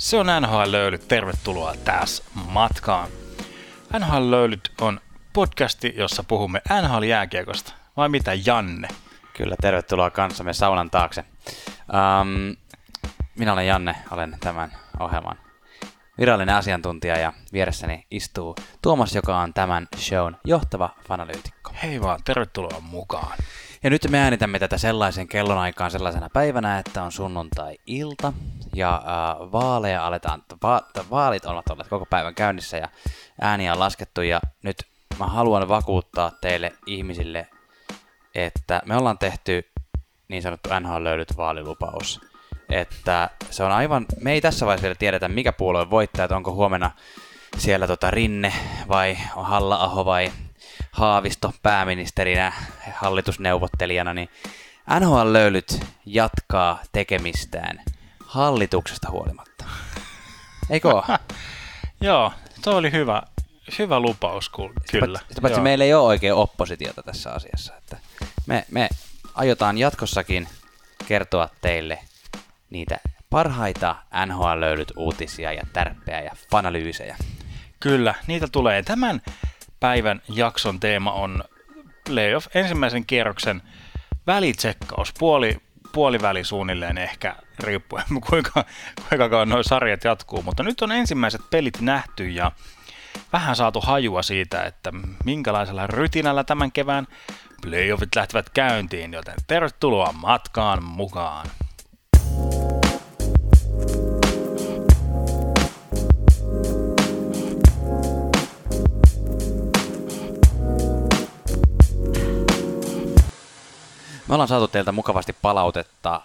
Se on NHL Löylyt. Tervetuloa taas matkaan. NHL Löylyt on podcasti, jossa puhumme NHL-jääkiekosta. Vai mitä, Janne? Kyllä, tervetuloa kanssamme saunan taakse. Um, minä olen Janne, olen tämän ohjelman virallinen asiantuntija ja vieressäni istuu Tuomas, joka on tämän shown johtava fanalyytikko. Hei vaan, tervetuloa mukaan. Ja nyt me äänitämme tätä sellaisen kellonaikaan sellaisena päivänä, että on sunnuntai-ilta ja äh, vaaleja aletaan, va- vaalit ovat olleet koko päivän käynnissä ja ääniä on laskettu ja nyt mä haluan vakuuttaa teille ihmisille, että me ollaan tehty niin sanottu NHL löydyt vaalilupaus. Että se on aivan, me ei tässä vaiheessa vielä tiedetä mikä puolue voittaa, että onko huomenna siellä tota Rinne vai Halla-aho vai Haavisto pääministerinä, hallitusneuvottelijana, niin NHL-löylyt jatkaa tekemistään hallituksesta huolimatta. Eikö Joo, tuo oli hyvä, hyvä lupaus, kyllä. Sitä, sitä paitsi meillä ei ole oikein oppositiota tässä asiassa. Että me, me aiotaan jatkossakin kertoa teille niitä parhaita NHL-löylyt uutisia ja tärppejä ja fanalyysejä. Kyllä, niitä tulee. Tämän päivän jakson teema on playoff ensimmäisen kierroksen välitsekkaus, puoli, puoliväli suunnilleen ehkä, riippuen kuinka, kuinka kauan nuo sarjat jatkuu. Mutta nyt on ensimmäiset pelit nähty ja vähän saatu hajua siitä, että minkälaisella rytinällä tämän kevään playoffit lähtevät käyntiin, joten tervetuloa matkaan mukaan. Me ollaan saatu teiltä mukavasti palautetta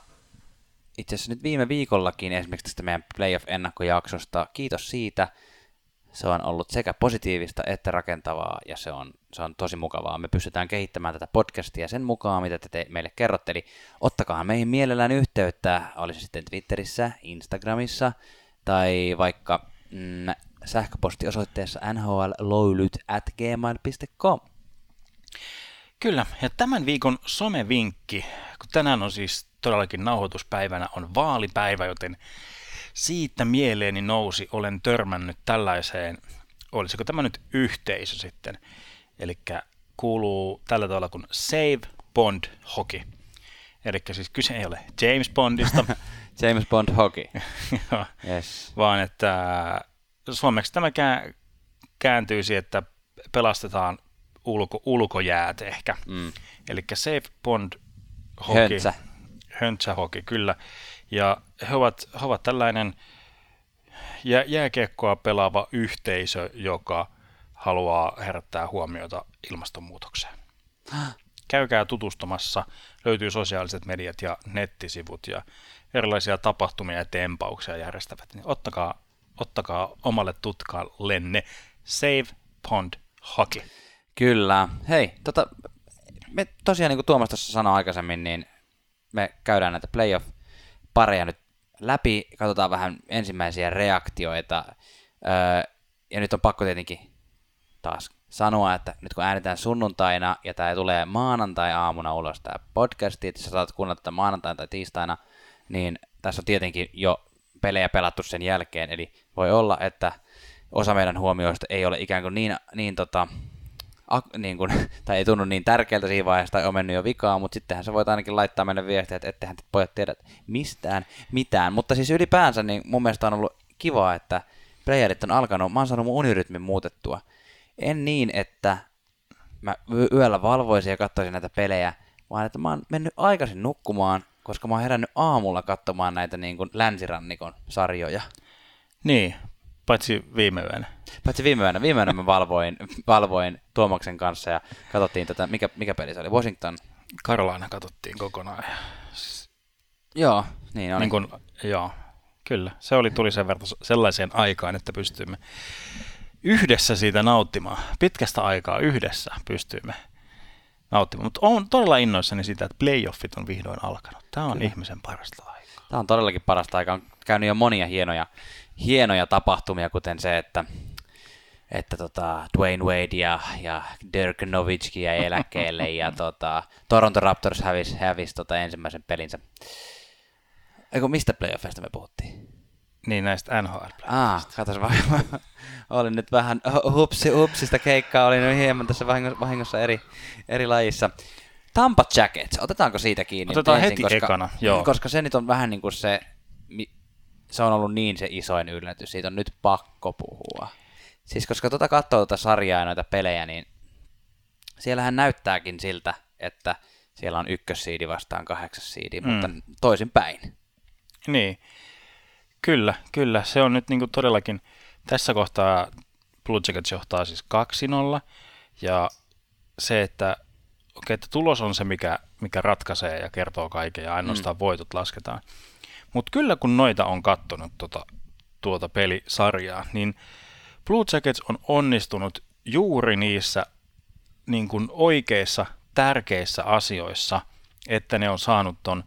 itse asiassa nyt viime viikollakin esimerkiksi tästä meidän playoff-ennakkojaksosta. Kiitos siitä. Se on ollut sekä positiivista että rakentavaa ja se on, se on tosi mukavaa. Me pystytään kehittämään tätä podcastia sen mukaan, mitä te, te meille kerrotte. Eli ottakaa meihin mielellään yhteyttä, olisi sitten Twitterissä, Instagramissa tai vaikka mm, sähköpostiosoitteessa nhlloylyt at gmail.com. Kyllä, ja tämän viikon somevinkki, kun tänään on siis todellakin nauhoituspäivänä, on vaalipäivä, joten siitä mieleeni nousi, olen törmännyt tällaiseen, olisiko tämä nyt yhteisö sitten, eli kuuluu tällä tavalla kuin Save Bond Hockey. Eli siis kyse ei ole James Bondista. James Bond Hockey. yes. Vaan että suomeksi tämä kääntyisi, että pelastetaan ulko, ulkojäät ehkä. Mm. Eli Safe Bond Hockey. Höntsä. Höntsä Hockey, kyllä. Ja he ovat, he ovat tällainen jä, jääkiekkoa pelaava yhteisö, joka haluaa herättää huomiota ilmastonmuutokseen. Käykää tutustumassa, löytyy sosiaaliset mediat ja nettisivut ja erilaisia tapahtumia ja tempauksia järjestävät. Niin ottakaa, ottakaa omalle tutkallenne Save Pond Hockey. Kyllä. Hei, tota, me tosiaan niin kuin Tuomas tuossa sanoi aikaisemmin, niin me käydään näitä playoff-pareja nyt läpi, katsotaan vähän ensimmäisiä reaktioita, öö, ja nyt on pakko tietenkin taas sanoa, että nyt kun äänetään sunnuntaina ja tämä tulee maanantai-aamuna ulos tämä podcast, että sä saat kuunnella tätä maanantaina tai tiistaina, niin tässä on tietenkin jo pelejä pelattu sen jälkeen, eli voi olla, että osa meidän huomioista ei ole ikään kuin niin, niin tota, niin kuin, tai ei tunnu niin tärkeältä siinä vaiheessa tai on mennyt jo vikaa, mutta sittenhän sä voit ainakin laittaa meille viestiä, että ettehän te pojat tiedä mistään mitään. Mutta siis ylipäänsä niin mun mielestä on ollut kiva, että playerit on alkanut, mä oon saanut mun unirytmin muutettua. En niin, että mä yöllä valvoisin ja katsoisin näitä pelejä, vaan että mä oon mennyt aikaisin nukkumaan, koska mä oon herännyt aamulla katsomaan näitä niin kuin länsirannikon sarjoja. Niin, Paitsi viime yönä. Paitsi viime yönä. Viime yönä mä valvoin, valvoin Tuomaksen kanssa ja katsottiin tätä, mikä, mikä peli se oli? Washington? Carolina katsottiin kokonaan. Joo, niin oli. Niin kun, joo, kyllä. Se oli, tuli sen verran sellaiseen aikaan, että pystyimme yhdessä siitä nauttimaan. Pitkästä aikaa yhdessä pystyimme nauttimaan. Mutta olen todella innoissani siitä, että playoffit on vihdoin alkanut. Tämä on kyllä. ihmisen parasta aikaa. Tämä on todellakin parasta aikaa. On käynyt jo monia hienoja hienoja tapahtumia, kuten se, että, että tota Dwayne Wade ja, ja Dirk Nowitzki jäi eläkkeelle ja tota, Toronto Raptors hävisi, hävis tota ensimmäisen pelinsä. Eikö mistä playoffista me puhuttiin? Niin näistä nhl Ah, katos vaan. olin nyt vähän hupsi, hupsista keikkaa, olin nyt hieman tässä vahingossa, vahingossa eri, eri lajissa. Tampa Jackets, otetaanko siitä kiinni? Otetaan ensin, heti koska, ekana, joo. Koska se nyt on vähän niin kuin se, se on ollut niin se isoin yllätys, siitä on nyt pakko puhua. Siis koska tuota katsoo tuota sarjaa ja noita pelejä, niin siellähän näyttääkin siltä, että siellä on ykkössiidi vastaan kahdeksas siidi, mm. mutta toisin päin. Niin, kyllä, kyllä. Se on nyt niinku todellakin, tässä kohtaa Blue Jackets johtaa siis 2-0, ja se, että, okay, että tulos on se, mikä, mikä ratkaisee ja kertoo kaiken, ja ainoastaan mm. voitot lasketaan. Mutta kyllä kun noita on kattonut tuota, tuota pelisarjaa, niin Blue Jackets on onnistunut juuri niissä niin kuin oikeissa tärkeissä asioissa, että ne on saanut ton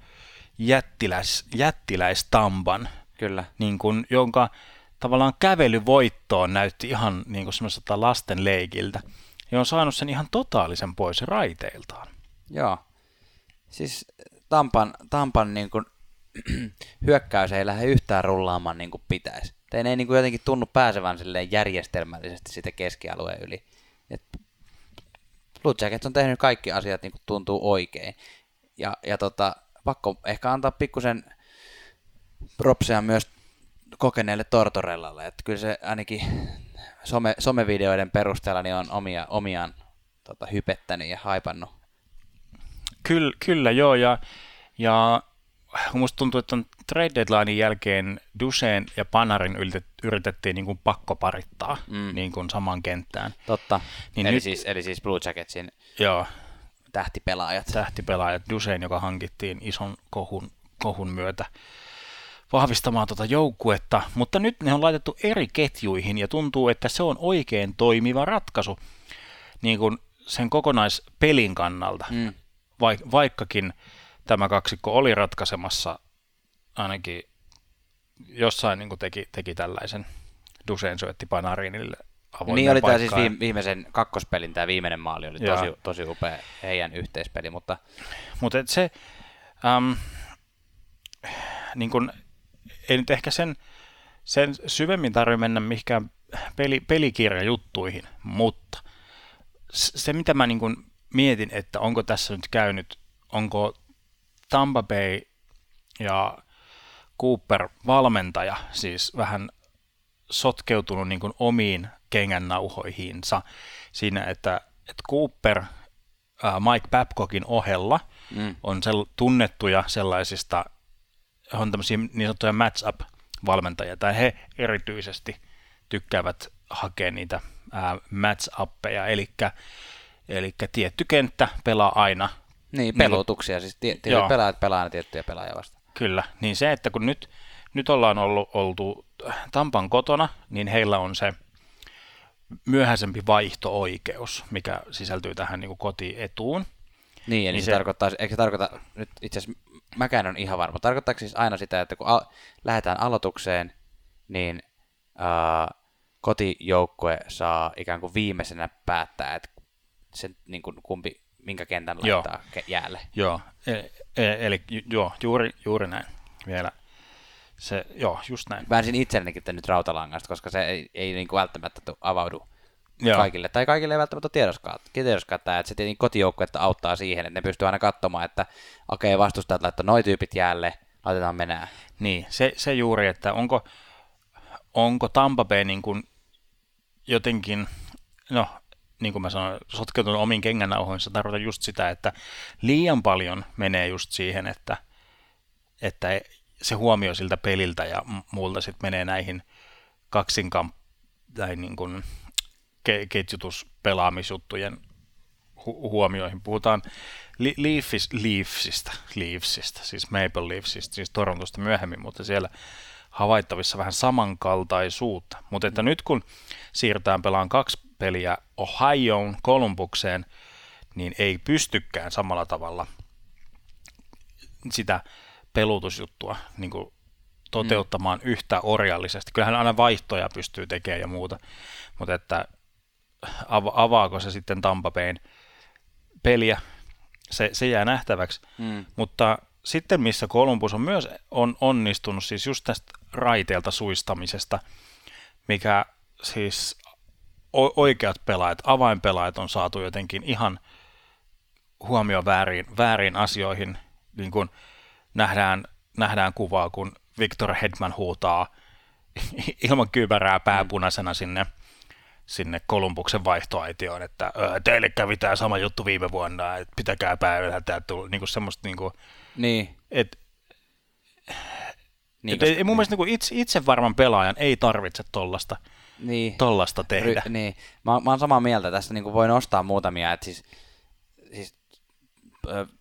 jättiläis, jättiläistamban, Kyllä. Niin kuin, jonka tavallaan kävelyvoittoon näytti ihan niin kuin semmoiselta lasten leikiltä. Ja on saanut sen ihan totaalisen pois raiteiltaan. Joo. Siis Tampan, Tampan niin kuin, hyökkäys ei lähde yhtään rullaamaan niin kuin pitäisi. Tai ne ei niin kuin jotenkin tunnu pääsevän järjestelmällisesti siitä keskialueen yli. Et Blue Jackets on tehnyt kaikki asiat niin kuin tuntuu oikein. Ja, ja tota, pakko ehkä antaa pikkusen propseja myös kokeneelle Tortorellalle, että kyllä se ainakin some, somevideoiden perusteella niin on omia, omiaan tota, hypettänyt ja haipannut. Kyllä, kyllä joo, ja, ja musta tuntuu, että on trade deadlinein jälkeen Duseen ja Panarin yritettiin niin kuin pakkoparittaa mm. niin kuin saman kenttään. Totta, niin eli, nyt, siis, eli siis Blue Jacketsin joo, tähtipelaajat. Tähtipelaajat, Duseen, joka hankittiin ison kohun, kohun myötä vahvistamaan tuota joukkuetta, mutta nyt ne on laitettu eri ketjuihin ja tuntuu, että se on oikein toimiva ratkaisu niin kuin sen kokonaispelin kannalta, mm. vaikkakin tämä kaksikko oli ratkaisemassa ainakin jossain niin kuin teki, teki tällaisen. Dusen syötti Panarinille Niin oli tämä siis viimeisen kakkospelin, tämä viimeinen maali oli tosi, tosi upea heidän yhteispeli, mutta... Mutta se, äm, niin kun, ei nyt ehkä sen, sen syvemmin tarvitse mennä mihinkään peli, pelikirjajuttuihin, mutta se mitä mä niin kun mietin, että onko tässä nyt käynyt, onko Tampa Bay ja Cooper valmentaja siis vähän sotkeutunut niin kuin omiin kengännauhoihinsa siinä, että, että Cooper ää, Mike Babcockin ohella mm. on sel, tunnettuja sellaisista, on tämmöisiä niin sanottuja match-up-valmentajia, tai he erityisesti tykkäävät hakea niitä ää, match-uppeja, eli Eli tietty kenttä pelaa aina niin, pelotuksia, niin, siis tietyt pelaajat pelaa aina tiettyjä pelaajia vastaan. Kyllä, niin se, että kun nyt, nyt ollaan ollut, oltu Tampan kotona, niin heillä on se myöhäisempi vaihto-oikeus, mikä sisältyy tähän niin kuin kotietuun. Niin, eli niin se, se tarkoittaa, eikö se tarkoita, nyt itse asiassa mäkään on ihan varma, tarkoittaako siis aina sitä, että kun al- lähdetään aloitukseen, niin äh, kotijoukkue saa ikään kuin viimeisenä päättää, että se, niin kuin, kumpi minkä kentän laittaa joo. jäälle. Joo, e, e, eli joo, juuri, juuri näin vielä. Se, joo, just näin. Väänsin itsellenikin nyt rautalangasta, koska se ei, ei niin kuin välttämättä avaudu Joo. kaikille. Tai kaikille ei välttämättä tiedoskaan, tiedoskaan että se tietenkin kotijoukkuetta auttaa siihen, että ne pystyy aina katsomaan, että okei, okay, vastustajat laittaa noin tyypit jäälle, laitetaan menää. Niin, se, se juuri, että onko, onko Tampa Bay niin kuin jotenkin, no niin kuin mä sanoin, sotkeutunut omiin kengännauhoinsa, tarkoitan just sitä, että liian paljon menee just siihen, että, että se huomio siltä peliltä ja muulta sitten menee näihin kaksinkamp tai niin kuin ke- ketjutuspelaamisjuttujen hu- huomioihin. Puhutaan li- Leafis, Leafsista, Leafsista, siis Maple Leafsista, siis Torontosta myöhemmin, mutta siellä havaittavissa vähän samankaltaisuutta. Mutta että nyt kun siirtään pelaan kaksi peliä Ohioon, Kolumbukseen, niin ei pystykään samalla tavalla sitä pelutusjuttua niin kuin toteuttamaan mm. yhtä orjallisesti. Kyllähän aina vaihtoja pystyy tekemään ja muuta, mutta että avaako se sitten Tampapeen peliä, se, se jää nähtäväksi, mm. mutta sitten missä Columbus on myös on onnistunut siis just tästä raiteelta suistamisesta, mikä siis oikeat pelaajat, avainpelaajat on saatu jotenkin ihan huomioon väärin, väärin asioihin. Niin kuin nähdään, nähdään kuvaa, kun Victor Hedman huutaa ilman kypärää pääpunaisena sinne, sinne Kolumbuksen vaihtoaitioon, että teille kävi tämä sama juttu viime vuonna, että pitäkää päivällä, tämä tuli niin kuin semmoista niin kuin, niin. Et, niin, et, koska, mun mielestä niin itse, itse varman pelaajan ei tarvitse tollasta, niin. tollasta tehdä. Ry, niin. Mä, mä oon samaa mieltä tästä, niin voin nostaa muutamia, että siis, siis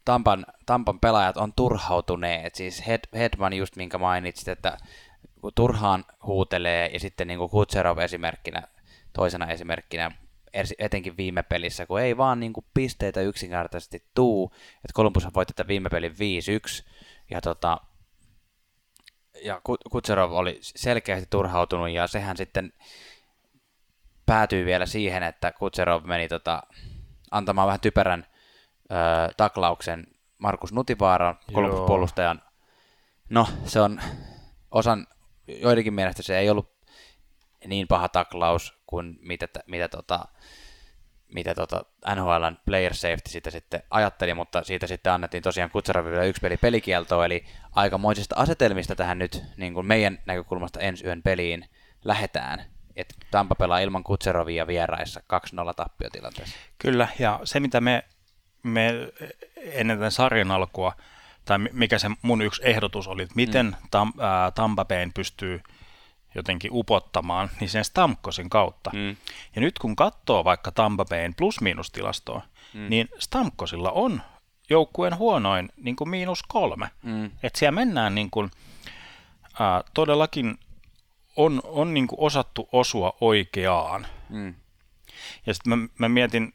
Tampan, Tampan pelaajat on turhautuneet, siis Hed, Hedman just minkä mainitsit, että kun turhaan huutelee ja sitten niin kuin Kutserov esimerkkinä, toisena esimerkkinä etenkin viime pelissä, kun ei vaan niin kuin pisteitä yksinkertaisesti tuu, että Columbus voitti tätä viime pelin 5-1, ja, tota, ja Kutserov oli selkeästi turhautunut, ja sehän sitten päätyi vielä siihen, että Kutserov meni tota, antamaan vähän typerän ö, taklauksen Markus Nutivaaran, Columbus-puolustajan. No, se on osan, joidenkin mielestä se ei ollut niin paha taklaus kuin mitä, mitä, tota, mitä tota NHLn player safety sitä sitten ajatteli, mutta siitä sitten annettiin tosiaan Kutsaraville yksi peli pelikieltoa, eli aikamoisista asetelmista tähän nyt niin kuin meidän näkökulmasta ensi yön peliin lähetään. Että Tampa pelaa ilman Kutserovia vieraissa 2-0 tappiotilanteessa. Kyllä, ja se mitä me, me ennen tämän sarjan alkua, tai mikä se mun yksi ehdotus oli, että miten mm. Tam, ää, Tampa Bayn pystyy – jotenkin upottamaan, niin sen Stamkosin kautta. Mm. Ja nyt kun katsoo vaikka Tampa Bayn plus-miinustilastoa, mm. niin Stamkosilla on joukkueen huonoin niin kuin miinus kolme. Mm. Että siellä mennään niin kuin, äh, todellakin on, on niin kuin osattu osua oikeaan. Mm. Ja sitten mä, mä mietin,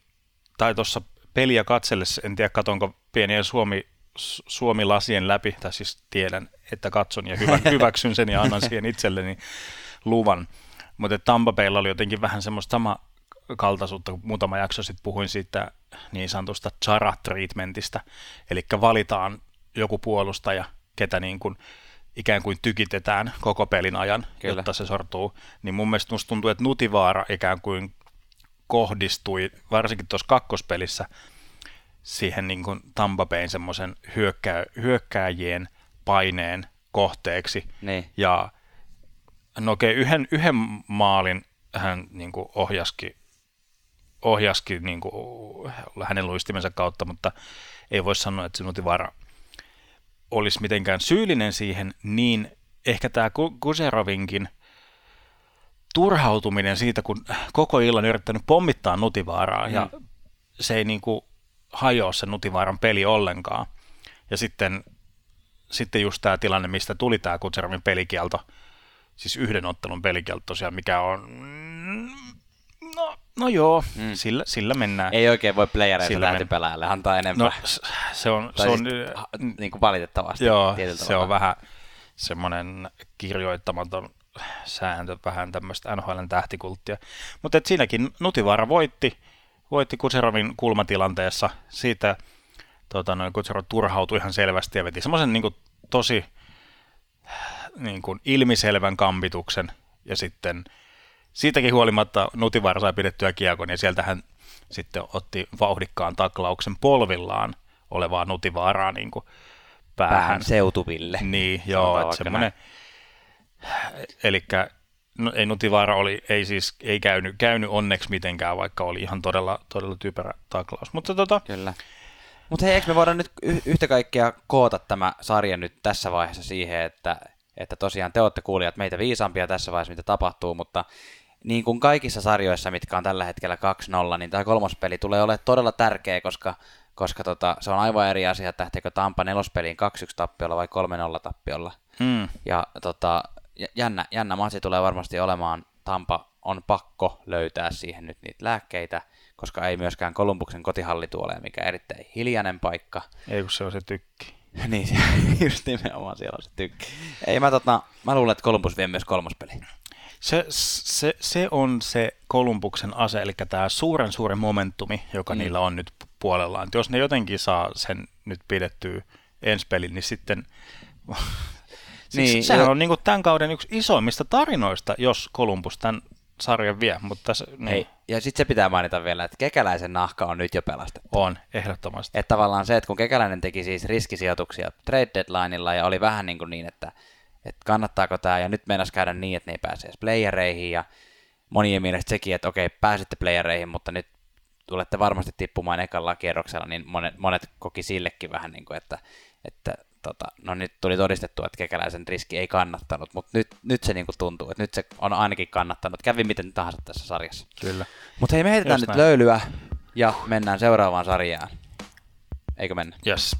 tai tuossa peliä katsellessa, en tiedä katonko pieniä Suomi, Suomi-lasien läpi, tai siis tiedän, että katson ja hyvä, hyväksyn sen ja annan siihen itselleni luvan. Mutta Tampa Baylla oli jotenkin vähän semmoista sama kaltaisuutta, kun muutama jakso sitten puhuin siitä niin sanotusta chara-treatmentistä, eli valitaan joku puolustaja, ketä niin kuin ikään kuin tykitetään koko pelin ajan, Kyllä. jotta se sortuu, niin mun mielestä musta tuntuu, että Nutivaara ikään kuin kohdistui, varsinkin tuossa kakkospelissä, siihen niin kuin Tampa Bayn semmoisen hyökkää, hyökkääjien paineen kohteeksi. Niin. Ja no okei, yhden, yhden maalin hän niin kuin ohjaski, ohjaski niin kuin hänen luistimensa kautta, mutta ei voi sanoa, että Sinutivara olisi mitenkään syyllinen siihen, niin ehkä tämä Kuserovinkin turhautuminen siitä, kun koko illan yrittänyt pommittaa Nutivaaraa mm. ja se ei niin kuin hajoa se Nutivaaran peli ollenkaan. Ja sitten sitten just tämä tilanne, mistä tuli tämä Kutserovin pelikielto, siis yhden ottelun pelikielto tosiaan, mikä on, no, no joo, mm. sillä, sillä mennään. Ei oikein voi playereita men... pelaajalle antaa enemmän. No, se on, se on siis, niin kuin valitettavasti. Joo, se on vähän semmoinen kirjoittamaton sääntö, vähän tämmöistä NHLn tähtikulttia. Mutta siinäkin Nutivaara voitti, voitti Kutserovin kulmatilanteessa. Siitä tota, noin Kutsero turhautui ihan selvästi ja veti semmoisen niin tosi niin kuin ilmiselvän kampituksen ja sitten siitäkin huolimatta Nutivar sai pidettyä kiekon ja sieltä hän sitten otti vauhdikkaan taklauksen polvillaan olevaa Nutivaaraa niin kuin päähän. päähän seutuville. Niin, joo, että semmoinen, eli no, ei Nutivaara oli, ei siis ei käynyt, käynyt onneksi mitenkään, vaikka oli ihan todella, todella typerä taklaus. Mutta tota, Kyllä. Mutta hei, eikö me voida nyt yhtä kaikkea koota tämä sarja nyt tässä vaiheessa siihen, että, että tosiaan te olette kuulijat meitä viisaampia tässä vaiheessa, mitä tapahtuu, mutta niin kuin kaikissa sarjoissa, mitkä on tällä hetkellä 2-0, niin tämä kolmospeli tulee olemaan todella tärkeä, koska, koska tota, se on aivan eri asia, että lähteekö Tampa nelospeliin 2-1 tappiolla vai 3-0 tappiolla. Mm. Ja tota, jännä, jännä matsi tulee varmasti olemaan. Tampa on pakko löytää siihen nyt niitä lääkkeitä, koska ei myöskään Kolumbuksen kotihallituole, mikä erittäin hiljainen paikka. Ei kun se on se tykki. niin, just nimenomaan siellä on se tykki. Ei, mä, tota, mä luulen, että Kolumbus vie myös kolmospeli. Se, se, se on se Kolumbuksen ase, eli tämä suuren suuri momentumi, joka mm. niillä on nyt puolellaan. jos ne jotenkin saa sen nyt pidettyä ensi peli, niin sitten niin, sehän jo. on niin kuin tämän kauden yksi isoimmista tarinoista, jos Columbus tämän sarjan vie. Mutta se, niin. Hei, ja sitten se pitää mainita vielä, että kekäläisen nahka on nyt jo pelastettu. On, ehdottomasti. Että tavallaan se, että kun kekäläinen teki siis riskisijoituksia trade deadlineilla ja oli vähän niin, kuin niin että, että kannattaako tämä, ja nyt meinas käydä niin, että ne ei pääse edes playereihin, ja monien mielestä sekin, että okei, pääsitte playereihin, mutta nyt tulette varmasti tippumaan ekalla kierroksella, niin monet, monet koki sillekin vähän niin kuin, että, että tota, no nyt tuli todistettu, että kekäläisen riski ei kannattanut, mutta nyt, nyt se niin kuin tuntuu, että nyt se on ainakin kannattanut. Kävi miten tahansa tässä sarjassa. Kyllä. Mutta hei, me heitetään Just nyt näin. löylyä ja mennään seuraavaan sarjaan. Eikö mennä? Yes.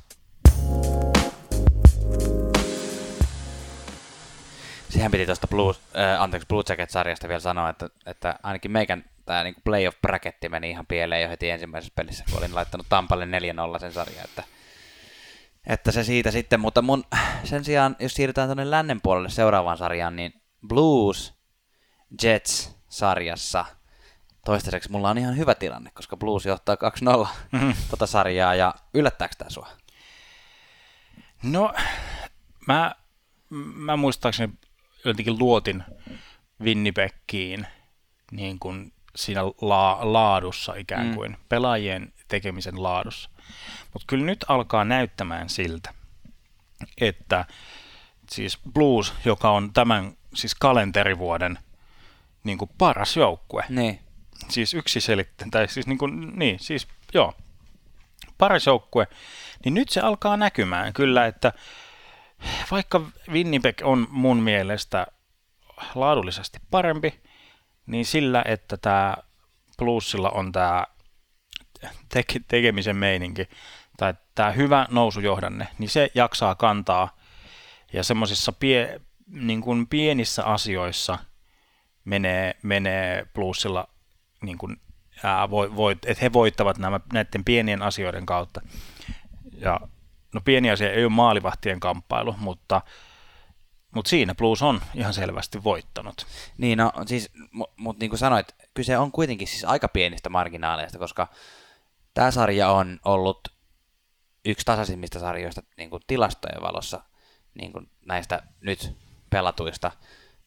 Sehän piti tuosta Blue, äh, anteeksi, Blue Jacket-sarjasta vielä sanoa, että, että ainakin meikän tämä niin playoff bracketti meni ihan pieleen jo heti ensimmäisessä pelissä, kun olin laittanut Tampalle 4-0 sen sarjan, että että se siitä sitten, mutta mun sen sijaan, jos siirrytään tuonne lännen puolelle seuraavaan sarjaan, niin Blues Jets sarjassa toistaiseksi mulla on ihan hyvä tilanne, koska Blues johtaa 2-0 mm-hmm. tota sarjaa, ja yllättääkö tämä sua? No, mä, mä muistaakseni jotenkin luotin Winnipegkiin niin kuin siinä la, laadussa ikään mm. kuin, mm. pelaajien tekemisen laadussa. Mutta kyllä nyt alkaa näyttämään siltä, että siis Blues, joka on tämän siis kalenterivuoden niin kuin paras joukkue. Niin. Siis yksi selittä, tai siis niin, kuin, niin, siis joo, paras joukkue, niin nyt se alkaa näkymään kyllä, että vaikka Winnipeg on mun mielestä laadullisesti parempi, niin sillä, että tämä Bluesilla on tämä tekemisen meininki, tai tämä hyvä nousujohdanne, niin se jaksaa kantaa ja semmoisissa pie, niin pienissä asioissa menee, menee plussilla, niin kuin, ää, voi, voi, että he voittavat nämä, näiden pienien asioiden kautta. Ja, no pieni asia ei ole maalivahtien kamppailu, mutta, mutta siinä Blues on ihan selvästi voittanut. Niin, no siis, mutta niin kuin sanoit, kyse on kuitenkin siis aika pienistä marginaaleista, koska tämä sarja on ollut yksi tasaisimmista sarjoista niin kuin tilastojen valossa niin kuin näistä nyt pelatuista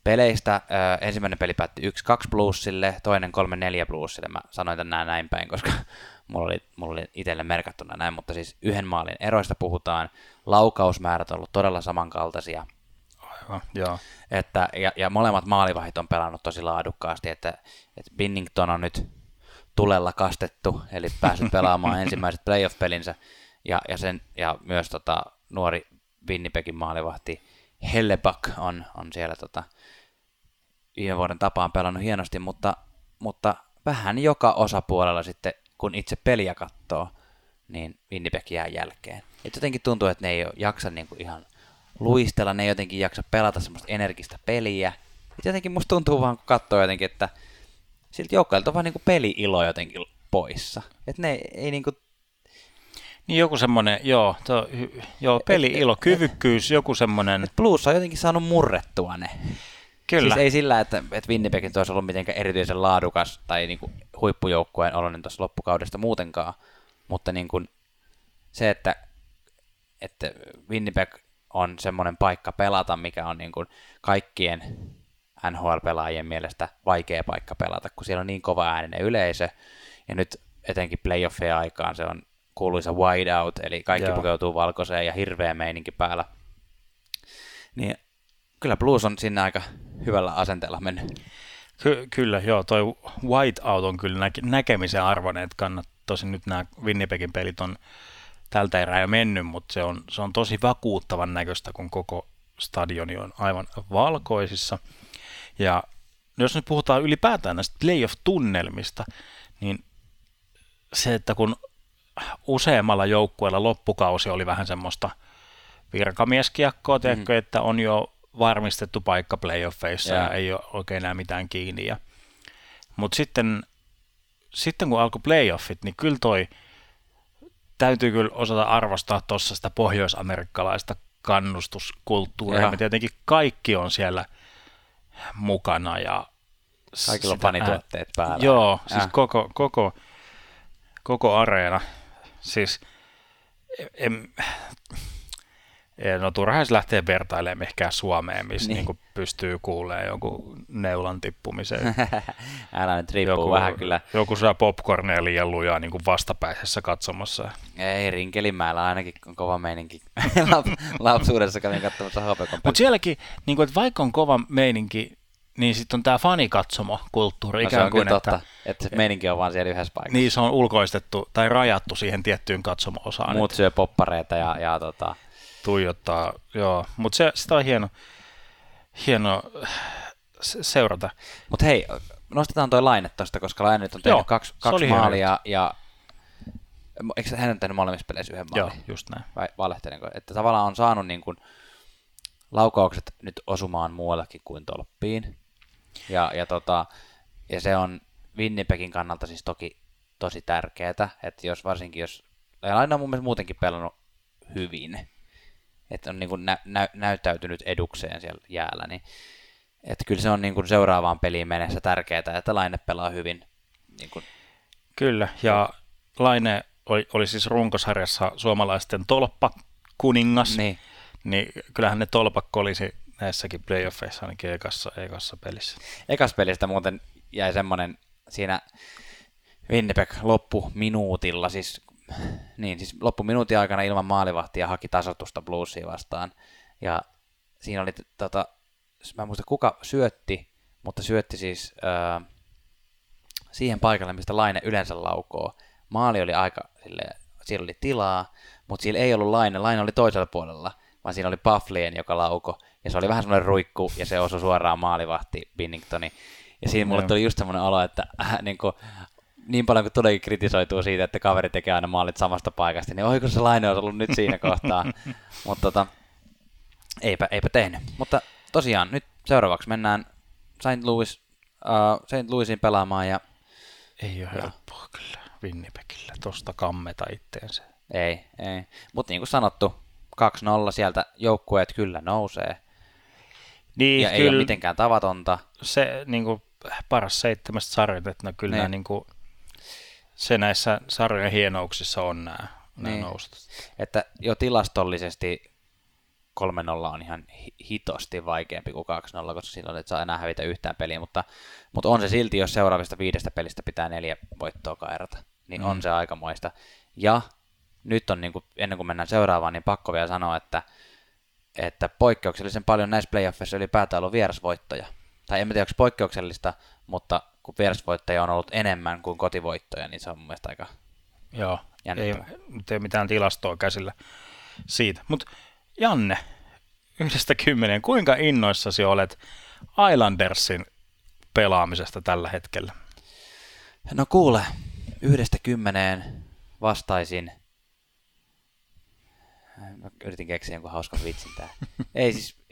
peleistä. Ö, ensimmäinen peli päättyi 1-2 plussille, toinen 3-4 plussille. Mä sanoin tämän näin päin, koska mulla oli, mulla oli itselle merkattuna näin, mutta siis yhden maalin eroista puhutaan. Laukausmäärät on ollut todella samankaltaisia. Aivan, joo. Että, ja, ja molemmat maalivahit on pelannut tosi laadukkaasti, että, että Binnington on nyt tulella kastettu, eli päässyt pelaamaan ensimmäiset playoff-pelinsä ja, ja, sen, ja myös tota, nuori Winnipegin maalivahti Hellebuck on, on siellä tota, viime vuoden tapaan pelannut hienosti, mutta, mutta vähän joka osapuolella sitten, kun itse peliä katsoo, niin Winnipeg jää jälkeen. Et jotenkin tuntuu, että ne ei jaksa niinku ihan luistella, ne ei jotenkin jaksa pelata semmoista energistä peliä. Et jotenkin musta tuntuu vaan, kun katsoo jotenkin, että siltä joukkueelta on vaan niinku peli-ilo jotenkin poissa. Että ne ei niinku niin joku semmoinen, joo, to, joo peli-ilo, kyvykkyys, joku semmoinen. Blues on jotenkin saanut murrettua ne. Kyllä. Siis ei sillä, että, että Winnipegin olisi ollut mitenkään erityisen laadukas tai niin kuin huippujoukkueen oloinen tuossa loppukaudesta muutenkaan, mutta niin kuin se, että, että Winnipeg on semmoinen paikka pelata, mikä on niin kuin kaikkien NHL-pelaajien mielestä vaikea paikka pelata, kun siellä on niin kova ääninen yleisö, ja nyt etenkin playoffien aikaan se on kuuluisa wide out, eli kaikki Joo. pukeutuu valkoiseen ja hirveä meininki päällä. Niin kyllä Blues on sinne aika hyvällä asenteella mennyt. Ky- kyllä, joo, toi white out on kyllä nä- näkemisen arvoinen, että kannattaa, tosin nyt nämä Winnipegin pelit on tältä erää jo mennyt, mutta se on, se on tosi vakuuttavan näköistä, kun koko stadioni on aivan valkoisissa. Ja jos nyt puhutaan ylipäätään näistä playoff-tunnelmista, niin se, että kun useammalla joukkueella loppukausi oli vähän semmoista virkamieskiekkoa, mm. että on jo varmistettu paikka playoffeissa yeah. ja ei ole oikein enää mitään kiinni. Mutta sitten, sitten kun alkoi playoffit, niin kyllä toi täytyy kyllä osata arvostaa tuossa sitä pohjoisamerikkalaista kannustuskulttuuria. Yeah. Me tietenkin kaikki on siellä mukana ja Kaikilla on panituotteet päällä. Joo, siis äh. koko, koko, koko areena Siis en, No turha lähtee vertailemaan ehkä Suomeen, missä niin. niin pystyy kuulemaan jonkun neulan tippumiseen. Älä nyt riippuu joku, vähän kyllä. Joku saa popcornia liian lujaa niin vastapäisessä katsomassa. Ei, Rinkelinmäellä ainakin on kova meininki. Lapsuudessa kävin katsomassa Hapekon Mutta sielläkin, niin kuin, että vaikka on kova meininki, niin sitten on tämä fanikatsomo-kulttuuri. No, ikään se on kuin, totta, että, että se meininki on vaan siellä yhdessä paikassa. Niin, se on ulkoistettu tai rajattu siihen tiettyyn katsomo-osaan. Muut syö poppareita ja, ja tota, tuijottaa, joo. Mutta se, sitä on hieno, hieno seurata. Mutta hei, nostetaan toi Laine tuosta, koska Laine nyt on tehnyt joo, kaksi, kaksi maalia ja eikö hän tehnyt molemmissa peleissä yhden maalin? Joo, just näin. Vai valehtelenko? Että tavallaan on saanut niin kuin laukaukset nyt osumaan muuallakin kuin tolppiin. Ja, ja, tota, ja se on Winnipegin kannalta siis toki tosi tärkeää, että jos varsinkin jos, ja Laine on mun mielestä muutenkin pelannut hyvin, että on niin kuin nä- nä- näyttäytynyt edukseen siellä jäällä, niin että kyllä se on niin kuin seuraavaan peliin mennessä tärkeää, että Laine pelaa hyvin. Niin kuin. Kyllä, ja Laine oli, oli siis runkosarjassa suomalaisten tolppa kuningas, niin. niin kyllähän ne tolpakko olisi näissäkin playoffeissa ainakin ekassa, ekassa pelissä. Ekas pelistä muuten jäi semmoinen siinä Winnipeg loppu minuutilla, siis niin, siis loppuminuutin aikana ilman maalivahtia haki tasotusta Bluesia vastaan. Ja siinä oli, tota, mä en muista kuka syötti, mutta syötti siis öö, siihen paikalle, mistä Laine yleensä laukoo. Maali oli aika, sille, siellä oli tilaa, mutta siellä ei ollut Laine, Laine oli toisella puolella, vaan siinä oli Bufflien, joka lauko, ja se oli vähän semmoinen ruikku, ja se osui suoraan maalivahti Binningtoni. Ja siinä mulle tuli just semmoinen olo, että äh, niin kuin, niin paljon kuin todellakin kritisoituu siitä, että kaveri tekee aina maalit samasta paikasta, niin oiko se laine olisi ollut nyt siinä kohtaa. Mutta tota, eipä, eipä tehnyt. Mutta tosiaan, nyt seuraavaksi mennään St. Louis, uh, St. Louisin pelaamaan. Ja, ei ole helppoa kyllä Winnipegillä tuosta kammeta itteensä. Ei, ei. Mutta niin kuin sanottu, 2-0 sieltä joukkueet kyllä nousee. Niin, ja kyllä, ei ole mitenkään tavatonta. Se niin kuin, paras seitsemästä sarjat, että no kyllä niin. nämä niin kuin, se näissä sarjojen hienouksissa on nämä, nämä niin. nousut. Että jo tilastollisesti 3-0 on ihan hitosti vaikeampi kuin 2-0, koska silloin et saa enää hävitä yhtään peliä, mutta, mutta on se silti, jos seuraavista viidestä pelistä pitää neljä voittoa kairata, niin mm. on se aikamoista. Ja nyt on, niin kuin, ennen kuin mennään seuraavaan, niin pakko vielä sanoa, että, että poikkeuksellisen paljon näissä playoffeissa ylipäätään ollut vierasvoittoja. Tai en tiedä, onko poikkeuksellista, mutta kun vierasvoittajia on ollut enemmän kuin kotivoittoja, niin se on mun mielestä aika Joo, ei, ei mitään tilastoa käsillä siitä. Mutta Janne, yhdestä kymmeneen, kuinka innoissasi olet Islandersin pelaamisesta tällä hetkellä? No kuule, yhdestä kymmeneen vastaisin. Mä yritin keksiä jonkun hauskan vitsin tää. Ei siis...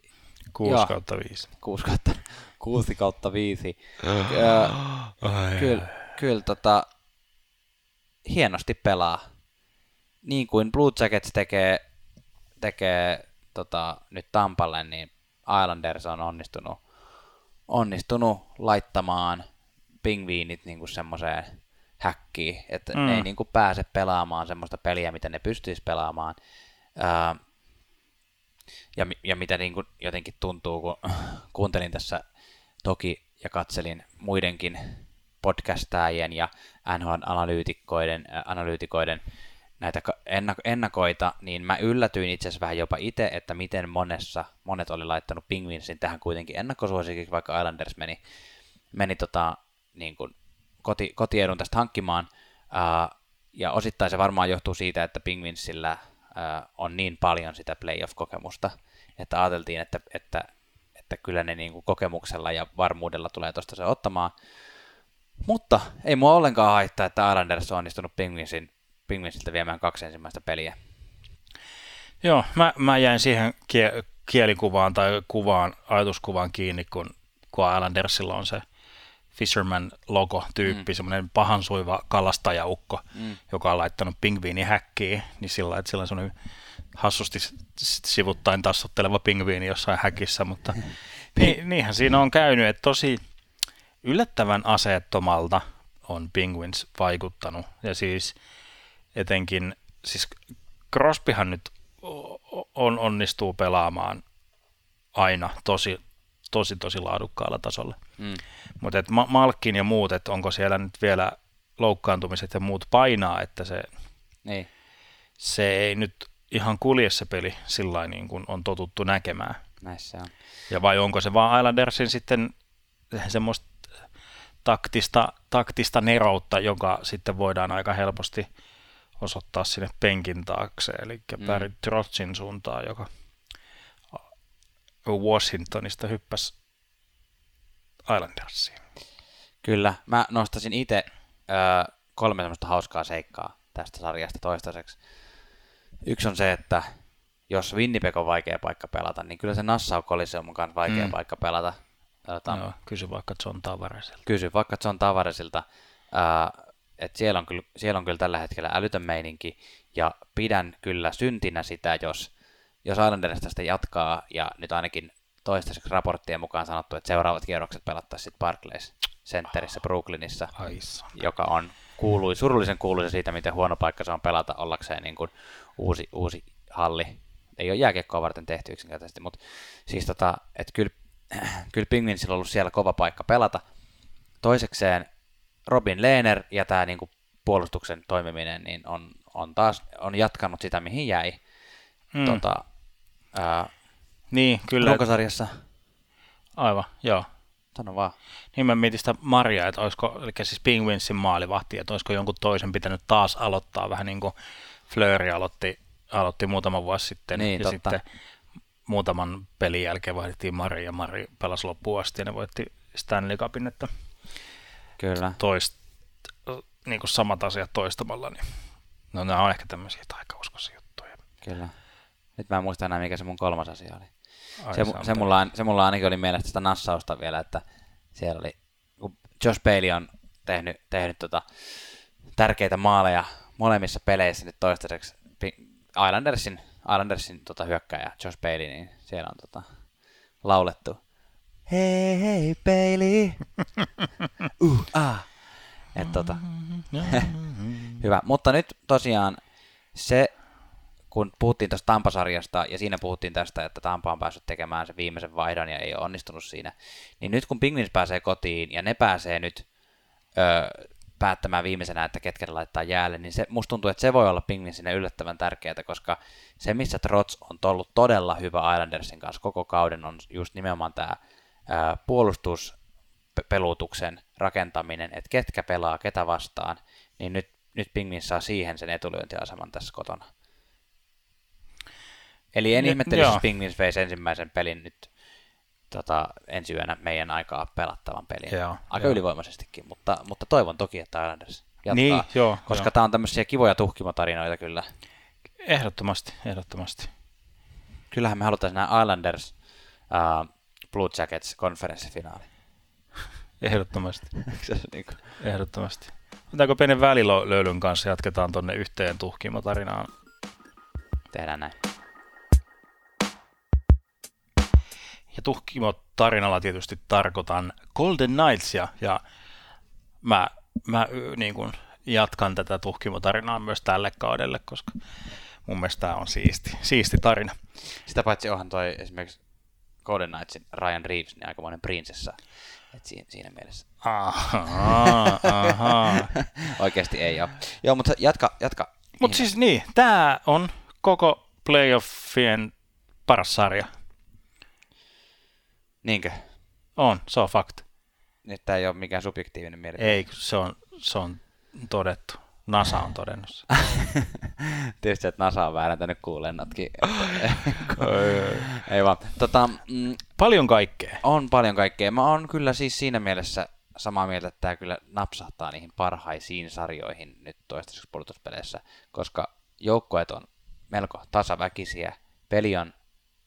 6 kautta 5. 6 kautta 6 kautta 5. Kyllä, kyllä tota, hienosti pelaa. Niin kuin Blue Jackets tekee, tekee tota, nyt Tampalle, niin Islanders on onnistunut, onnistunut laittamaan pingviinit niin kuin semmoiseen häkkiin, että mm. ne ei niin kuin pääse pelaamaan semmoista peliä, mitä ne pystyisi pelaamaan. Ää, ja, ja mitä niin kuin jotenkin tuntuu, kun kuuntelin tässä toki ja katselin muidenkin podcastajien ja NHL-analyytikoiden analyytikoiden näitä ennakoita, niin mä yllätyin itse asiassa vähän jopa itse, että miten monessa, monet oli laittanut Pingvinsin tähän kuitenkin ennakkosuosikiksi, vaikka Islanders meni, meni tota, niin kuin koti, kotiedun tästä hankkimaan. Uh, ja osittain se varmaan johtuu siitä, että Pingvinsillä on niin paljon sitä playoff-kokemusta, että ajateltiin, että, että että kyllä ne niin kuin kokemuksella ja varmuudella tulee tuosta se ottamaan. Mutta ei mua ollenkaan haittaa, että Islanders on onnistunut Penguinsin, Penguinsilta viemään kaksi ensimmäistä peliä. Joo, mä, mä jäin siihen kie, kielikuvaan tai kuvaan, ajatuskuvaan kiinni, kun, kun Islandersilla on se Fisherman-logo-tyyppi, mm. semmoinen pahansuiva kalastajaukko, mm. joka on laittanut pingviini häkkiin, niin sillä että sillä on semmoinen hassusti sivuttain tassotteleva pingviini jossain häkissä, mutta ni, niinhän siinä on käynyt, että tosi yllättävän aseettomalta on Penguins vaikuttanut. Ja siis etenkin, siis Crosbyhan nyt on, onnistuu pelaamaan aina tosi, tosi, tosi laadukkaalla tasolla. Mm. Mutta Ma- Malkkin ja muut, että onko siellä nyt vielä loukkaantumiset ja muut painaa, että se, niin. se ei nyt ihan kulje se peli sillä niin kuin on totuttu näkemään. Näissä on. Ja vai onko se vaan Islandersin sitten semmoista taktista, taktista neroutta, joka sitten voidaan aika helposti osoittaa sinne penkin taakse, eli mm. Barry Trotsin suuntaan, joka Washingtonista hyppäsi Islandersiin. Kyllä, mä nostasin itse äh, kolme semmoista hauskaa seikkaa tästä sarjasta toistaiseksi. Yksi on se, että jos Winnipeg on vaikea paikka pelata, niin kyllä se Nassau Coliseum on myös vaikea mm. paikka pelata. Otan, Joo, kysy vaikka John Tavaresilta. Kysy vaikka John Tavaresilta. Äh, että siellä, on kyllä, siellä on kyllä tällä hetkellä älytön meininki, ja pidän kyllä syntinä sitä, jos, jos Islanders tästä jatkaa, ja nyt ainakin toistaiseksi raporttien mukaan sanottu, että seuraavat kierrokset pelattaisiin sitten Barclays Centerissä Brooklynissa, joka on kuului, surullisen kuuluisa siitä, miten huono paikka se on pelata ollakseen niin kuin uusi, uusi halli. Ei ole jääkiekkoa varten tehty yksinkertaisesti, mutta siis tota, että kyllä, kyllä Penguinsilla on ollut siellä kova paikka pelata. Toisekseen Robin Lehner ja tämä niin kuin puolustuksen toimiminen niin on, on taas on jatkanut sitä, mihin jäi. Hmm. Tota, ää, niin, kyllä. Runkosarjassa. Aivan, joo. Sano vaan. Niin mä mietin sitä Maria, että olisiko, eli siis Penguinsin maalivahti, että olisiko jonkun toisen pitänyt taas aloittaa, vähän niin kuin Fleury aloitti, aloitti muutama vuosi sitten, niin, ja totta. sitten muutaman pelin jälkeen vaihdettiin Mari, ja Mari pelasi loppuun asti, ja ne voitti Stanley Cupin, että Kyllä. Toist, niin kuin samat asiat toistamalla, niin no nämä on ehkä tämmöisiä taikauskoisia juttuja. Kyllä. Nyt mä en muista enää, mikä se mun kolmas asia oli. Ai, se, se, mulla, se mulla ainakin oli mielestä sitä nassausta vielä, että siellä oli, kun Josh Bailey on tehnyt, tehnyt tota, tärkeitä maaleja molemmissa peleissä nyt toistaiseksi Islandersin, Islandersin tota, hyökkäjä Josh Bailey, niin siellä on tota, laulettu hei hei peili. uh, ah. Et, tota. Hyvä, mutta nyt tosiaan se, kun puhuttiin tästä Tampasarjasta ja siinä puhuttiin tästä, että Tampa on päässyt tekemään sen viimeisen vaihdon ja ei ole onnistunut siinä, niin nyt kun Penguins pääsee kotiin ja ne pääsee nyt ö, päättämään viimeisenä, että ketkä ne laittaa jäälle, niin se, musta tuntuu, että se voi olla Penguinsille yllättävän tärkeää, koska se, missä Trots on ollut todella hyvä Islandersin kanssa koko kauden, on just nimenomaan tämä puolustuspelutuksen rakentaminen, että ketkä pelaa, ketä vastaan, niin nyt, nyt Pingvin saa siihen sen etulyöntiaseman tässä kotona. Eli en ihmettele, jos Penguins veisi ensimmäisen pelin nyt tota, ensi yönä meidän aikaa pelattavan pelin. Joo, Aika joo. ylivoimaisestikin, mutta, mutta toivon toki, että Islanders jatkaa, niin, joo, koska tämä on tämmöisiä kivoja tuhkimotarinoita kyllä. Ehdottomasti, ehdottomasti. Kyllähän me halutaan nämä Islanders uh, Blue Jackets konferenssifinaali. Ehdottomasti. niin kuin... Ehdottomasti. Pitääkö pienen välilöylyn kanssa jatketaan tonne yhteen tuhkimotarinaan? Tehdään näin. Ja tuhkimotarinalla tietysti tarkoitan Golden Knightsia, ja mä, mä niin kuin jatkan tätä tuhkimotarinaa myös tälle kaudelle, koska mun mielestä tämä on siisti, siisti tarina. Sitä paitsi onhan toi esimerkiksi Golden Knightsin Ryan Reeves, niin aikamoinen prinsessa. Et siinä, siinä mielessä. Aha, aha. Oikeasti ei ole. Joo, mutta jatka. jatka. Mutta siis niin, tämä on koko playoffien paras sarja. Niinkö? On, se on fakta. Nyt tämä ei ole mikään subjektiivinen mielipide. Ei, se on, se on todettu. NASA on todennut Tietysti, että NASA on väärentänyt kuulennatkin. ei vaan. Tota, mm, paljon kaikkea. On paljon kaikkea. Mä oon kyllä siis siinä mielessä samaa mieltä, että tämä kyllä napsahtaa niihin parhaisiin sarjoihin nyt toistaiseksi puolustuspeleissä, koska joukkueet on melko tasaväkisiä. Peli on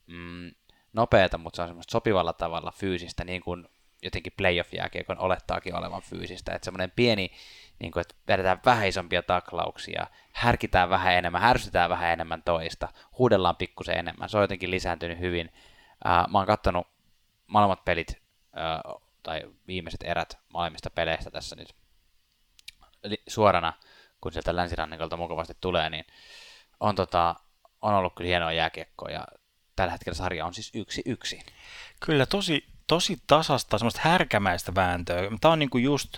mm, nopeata, mutta se on semmoista sopivalla tavalla fyysistä, niin kuin jotenkin playoff-jääkiekon olettaakin olevan fyysistä. Että semmoinen pieni niin kuin, että vedetään vähän isompia taklauksia, härkitään vähän enemmän, härsytään vähän enemmän toista, huudellaan pikkusen enemmän. Se on jotenkin lisääntynyt hyvin. Äh, mä oon katsonut molemmat pelit tai viimeiset erät molemmista peleistä tässä nyt suorana, kun sieltä länsirannikolta mukavasti tulee, niin on tota, on ollut kyllä hienoa jääkiekkoa ja tällä hetkellä sarja on siis yksi yksi. Kyllä tosi, tosi tasasta, semmoista härkämäistä vääntöä. Tämä on niinku just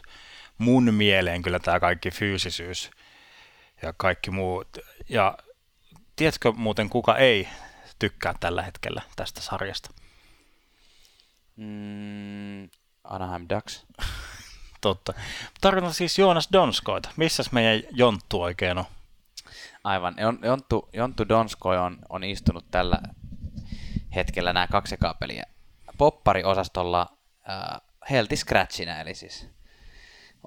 mun mieleen kyllä tämä kaikki fyysisyys ja kaikki muut. Ja tiedätkö muuten kuka ei tykkää tällä hetkellä tästä sarjasta? Mm, Anaheim Ducks. Totta. Tarkoitan siis Joonas Donskoita. Missäs meidän Jonttu oikein on? Aivan. Jonttu, Jonttu Donskoi on, on istunut tällä hetkellä nämä kaksi peliä poppari-osastolla äh, Healthy Scratchina, eli siis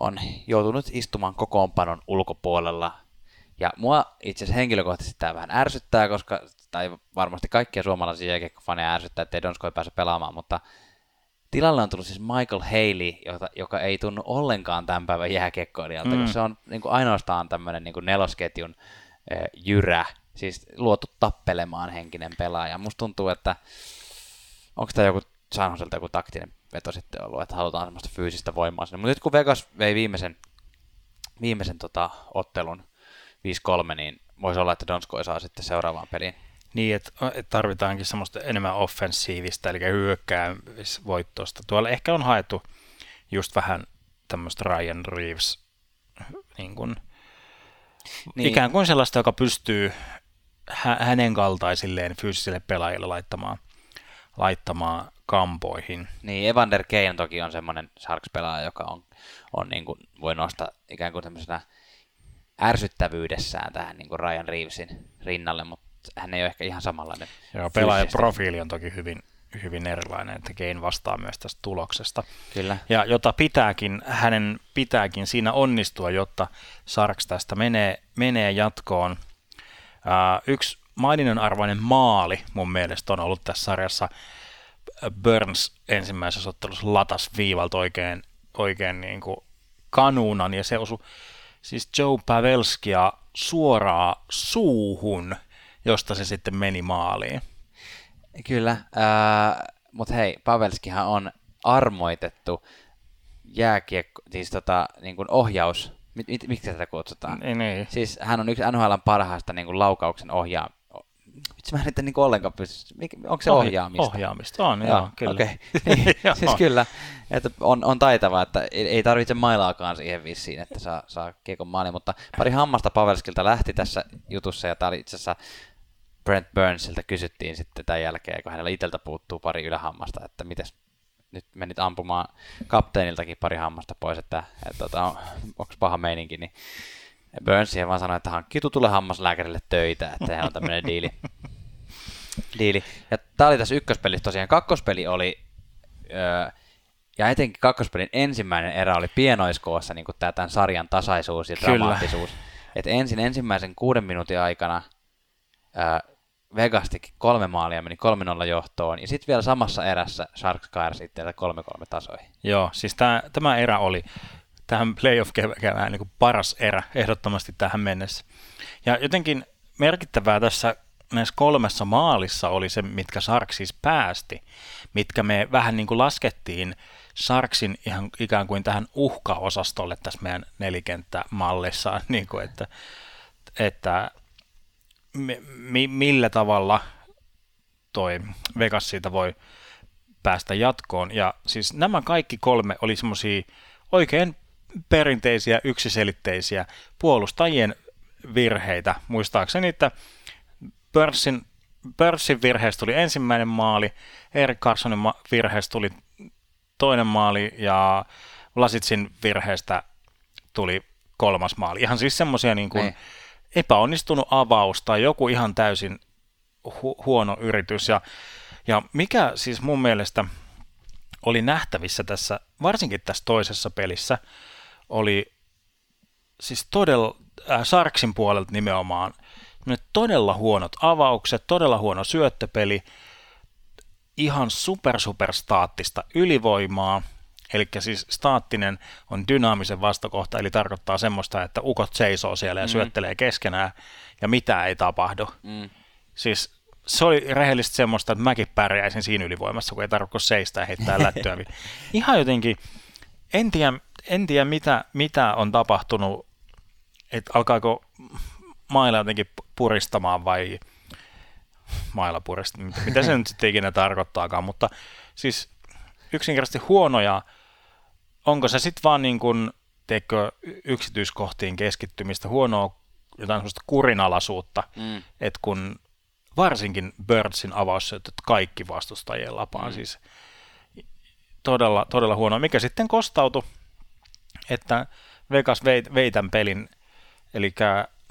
on joutunut istumaan kokoonpanon ulkopuolella. Ja mua itse asiassa henkilökohtaisesti tämä vähän ärsyttää, koska, tai varmasti kaikkia suomalaisia jääkiekkofaneja ärsyttää, ettei Donskoi pääse pelaamaan, mutta tilalle on tullut siis Michael Haley, joka, joka ei tunnu ollenkaan tämän päivän jääkiekkoilijalta, mm. kun se on niin kuin ainoastaan tämmöinen niin kuin nelosketjun äh, jyrä, siis luotu tappelemaan henkinen pelaaja. Musta tuntuu, että onko tämä joku San Joselta joku taktinen veto sitten ollut, että halutaan semmoista fyysistä voimaa sinne. Mutta nyt kun Vegas vei viimeisen, viimeisen tota, ottelun 5-3, niin voisi olla, että Donskoi saa sitten seuraavaan peliin. Niin, että tarvitaankin semmoista enemmän offensiivista, eli hyökkäämisvoittosta. Tuolla ehkä on haettu just vähän tämmöistä Ryan Reeves, niin kuin, niin. ikään kuin sellaista, joka pystyy hänen kaltaisilleen fyysisille pelaajille laittamaan, laittamaan kampoihin. Niin, Evander Kane toki on semmoinen Sharks-pelaaja, joka on, on niin kuin, voi nostaa ikään kuin tämmöisenä ärsyttävyydessään tähän niin kuin Ryan Reevesin rinnalle, mutta hän ei ole ehkä ihan samanlainen. Joo, pelaajan profiili on toki hyvin, hyvin erilainen, että Kane vastaa myös tästä tuloksesta. Kyllä. Ja jota pitääkin, hänen pitääkin siinä onnistua, jotta Sarks tästä menee, menee jatkoon. Uh, yksi maininnan arvoinen maali mun mielestä on ollut tässä sarjassa Burns ensimmäisessä ottelussa latas viivalta oikein, oikein niin kuin kanuunan ja se osui siis Joe Pavelskia suoraan suuhun, josta se sitten meni maaliin. Kyllä, äh, mutta hei, Pavelskihan on armoitettu jääkiekko, siis tota, niin kuin ohjaus, mit, mit, miksi tätä kutsutaan? Niin, niin. Siis hän on yksi NHL parhaista niin kuin laukauksen ohjaa, Vitsi, mä en nyt niin ollenkaan pysty. Onko se Ohi, ohjaamista? Ohjaamista on, joo, joo kyllä. Okay. niin, siis kyllä, että on, on taitava, että ei, ei tarvitse mailaakaan siihen vissiin, että saa, saa kiekon maali, mutta pari hammasta Pavelskilta lähti tässä jutussa, ja tämä oli itse asiassa Brent Burnsilta kysyttiin sitten tämän jälkeen, kun hänellä itseltä puuttuu pari ylähammasta, että mites nyt menit ampumaan kapteeniltakin pari hammasta pois, että, että tota, on, onko paha meininki, niin Burns siihen vaan sanoi, että hankkii tutulle hammaslääkärille töitä, että hän on tämmöinen diili. diili. Ja tämä oli tässä ykköspelissä tosiaan. Kakkospeli oli, öö, ja etenkin kakkospelin ensimmäinen erä oli pienoiskoossa niin tämä tämän sarjan tasaisuus ja Kyllä. dramaattisuus. Et ensin ensimmäisen kuuden minuutin aikana öö, Vegas teki kolme maalia, meni 3-0 johtoon, ja sitten vielä samassa erässä Sharks kairasi itseänsä 3-3 tasoihin. Joo, siis tämä, tämä erä oli tähän playoff-kevään niin paras erä ehdottomasti tähän mennessä. Ja jotenkin merkittävää tässä näissä kolmessa maalissa oli se, mitkä Sark siis päästi, mitkä me vähän niin kuin laskettiin Sarksin ihan ikään kuin tähän uhkaosastolle tässä meidän nelikenttämallissa, niin kuin että, että mi, millä tavalla toi Vegas siitä voi päästä jatkoon. Ja siis nämä kaikki kolme oli semmoisia oikein perinteisiä yksiselitteisiä puolustajien virheitä. Muistaakseni, että Pörssin, Pörssin virheestä tuli ensimmäinen maali, Erik Carsonin virheestä tuli toinen maali ja Lasitsin virheestä tuli kolmas maali. Ihan siis semmoisia niin kuin niin. Epäonnistunut avaus tai joku ihan täysin hu- huono yritys. Ja, ja mikä siis mun mielestä oli nähtävissä tässä, varsinkin tässä toisessa pelissä, oli siis todella, äh, Sarksin puolelta nimenomaan todella huonot avaukset, todella huono syöttöpeli, ihan super super staattista ylivoimaa, eli siis staattinen on dynaamisen vastakohta, eli tarkoittaa semmoista, että ukot seisoo siellä ja mm. syöttelee keskenään, ja mitä ei tapahdu. Mm. Siis se oli rehellisesti semmoista, että mäkin pärjäisin siinä ylivoimassa, kun ei tarvitse seistä ja heittää lättyä. Ihan jotenkin, en tiedä, en tiedä mitä, mitä on tapahtunut, että alkaako mailla jotenkin puristamaan vai, mailapurista, mitä se nyt sitten ikinä tarkoittaakaan, mutta siis yksinkertaisesti huonoja, onko se sitten vaan niin kuin, teikö, yksityiskohtiin keskittymistä, huonoa jotain sellaista kurinalaisuutta, mm. että kun varsinkin Birdsin avaus, että kaikki vastustajien lapaan, mm. siis todella, todella huono, mikä sitten kostautui, että Vegas vei, vei tämän pelin, eli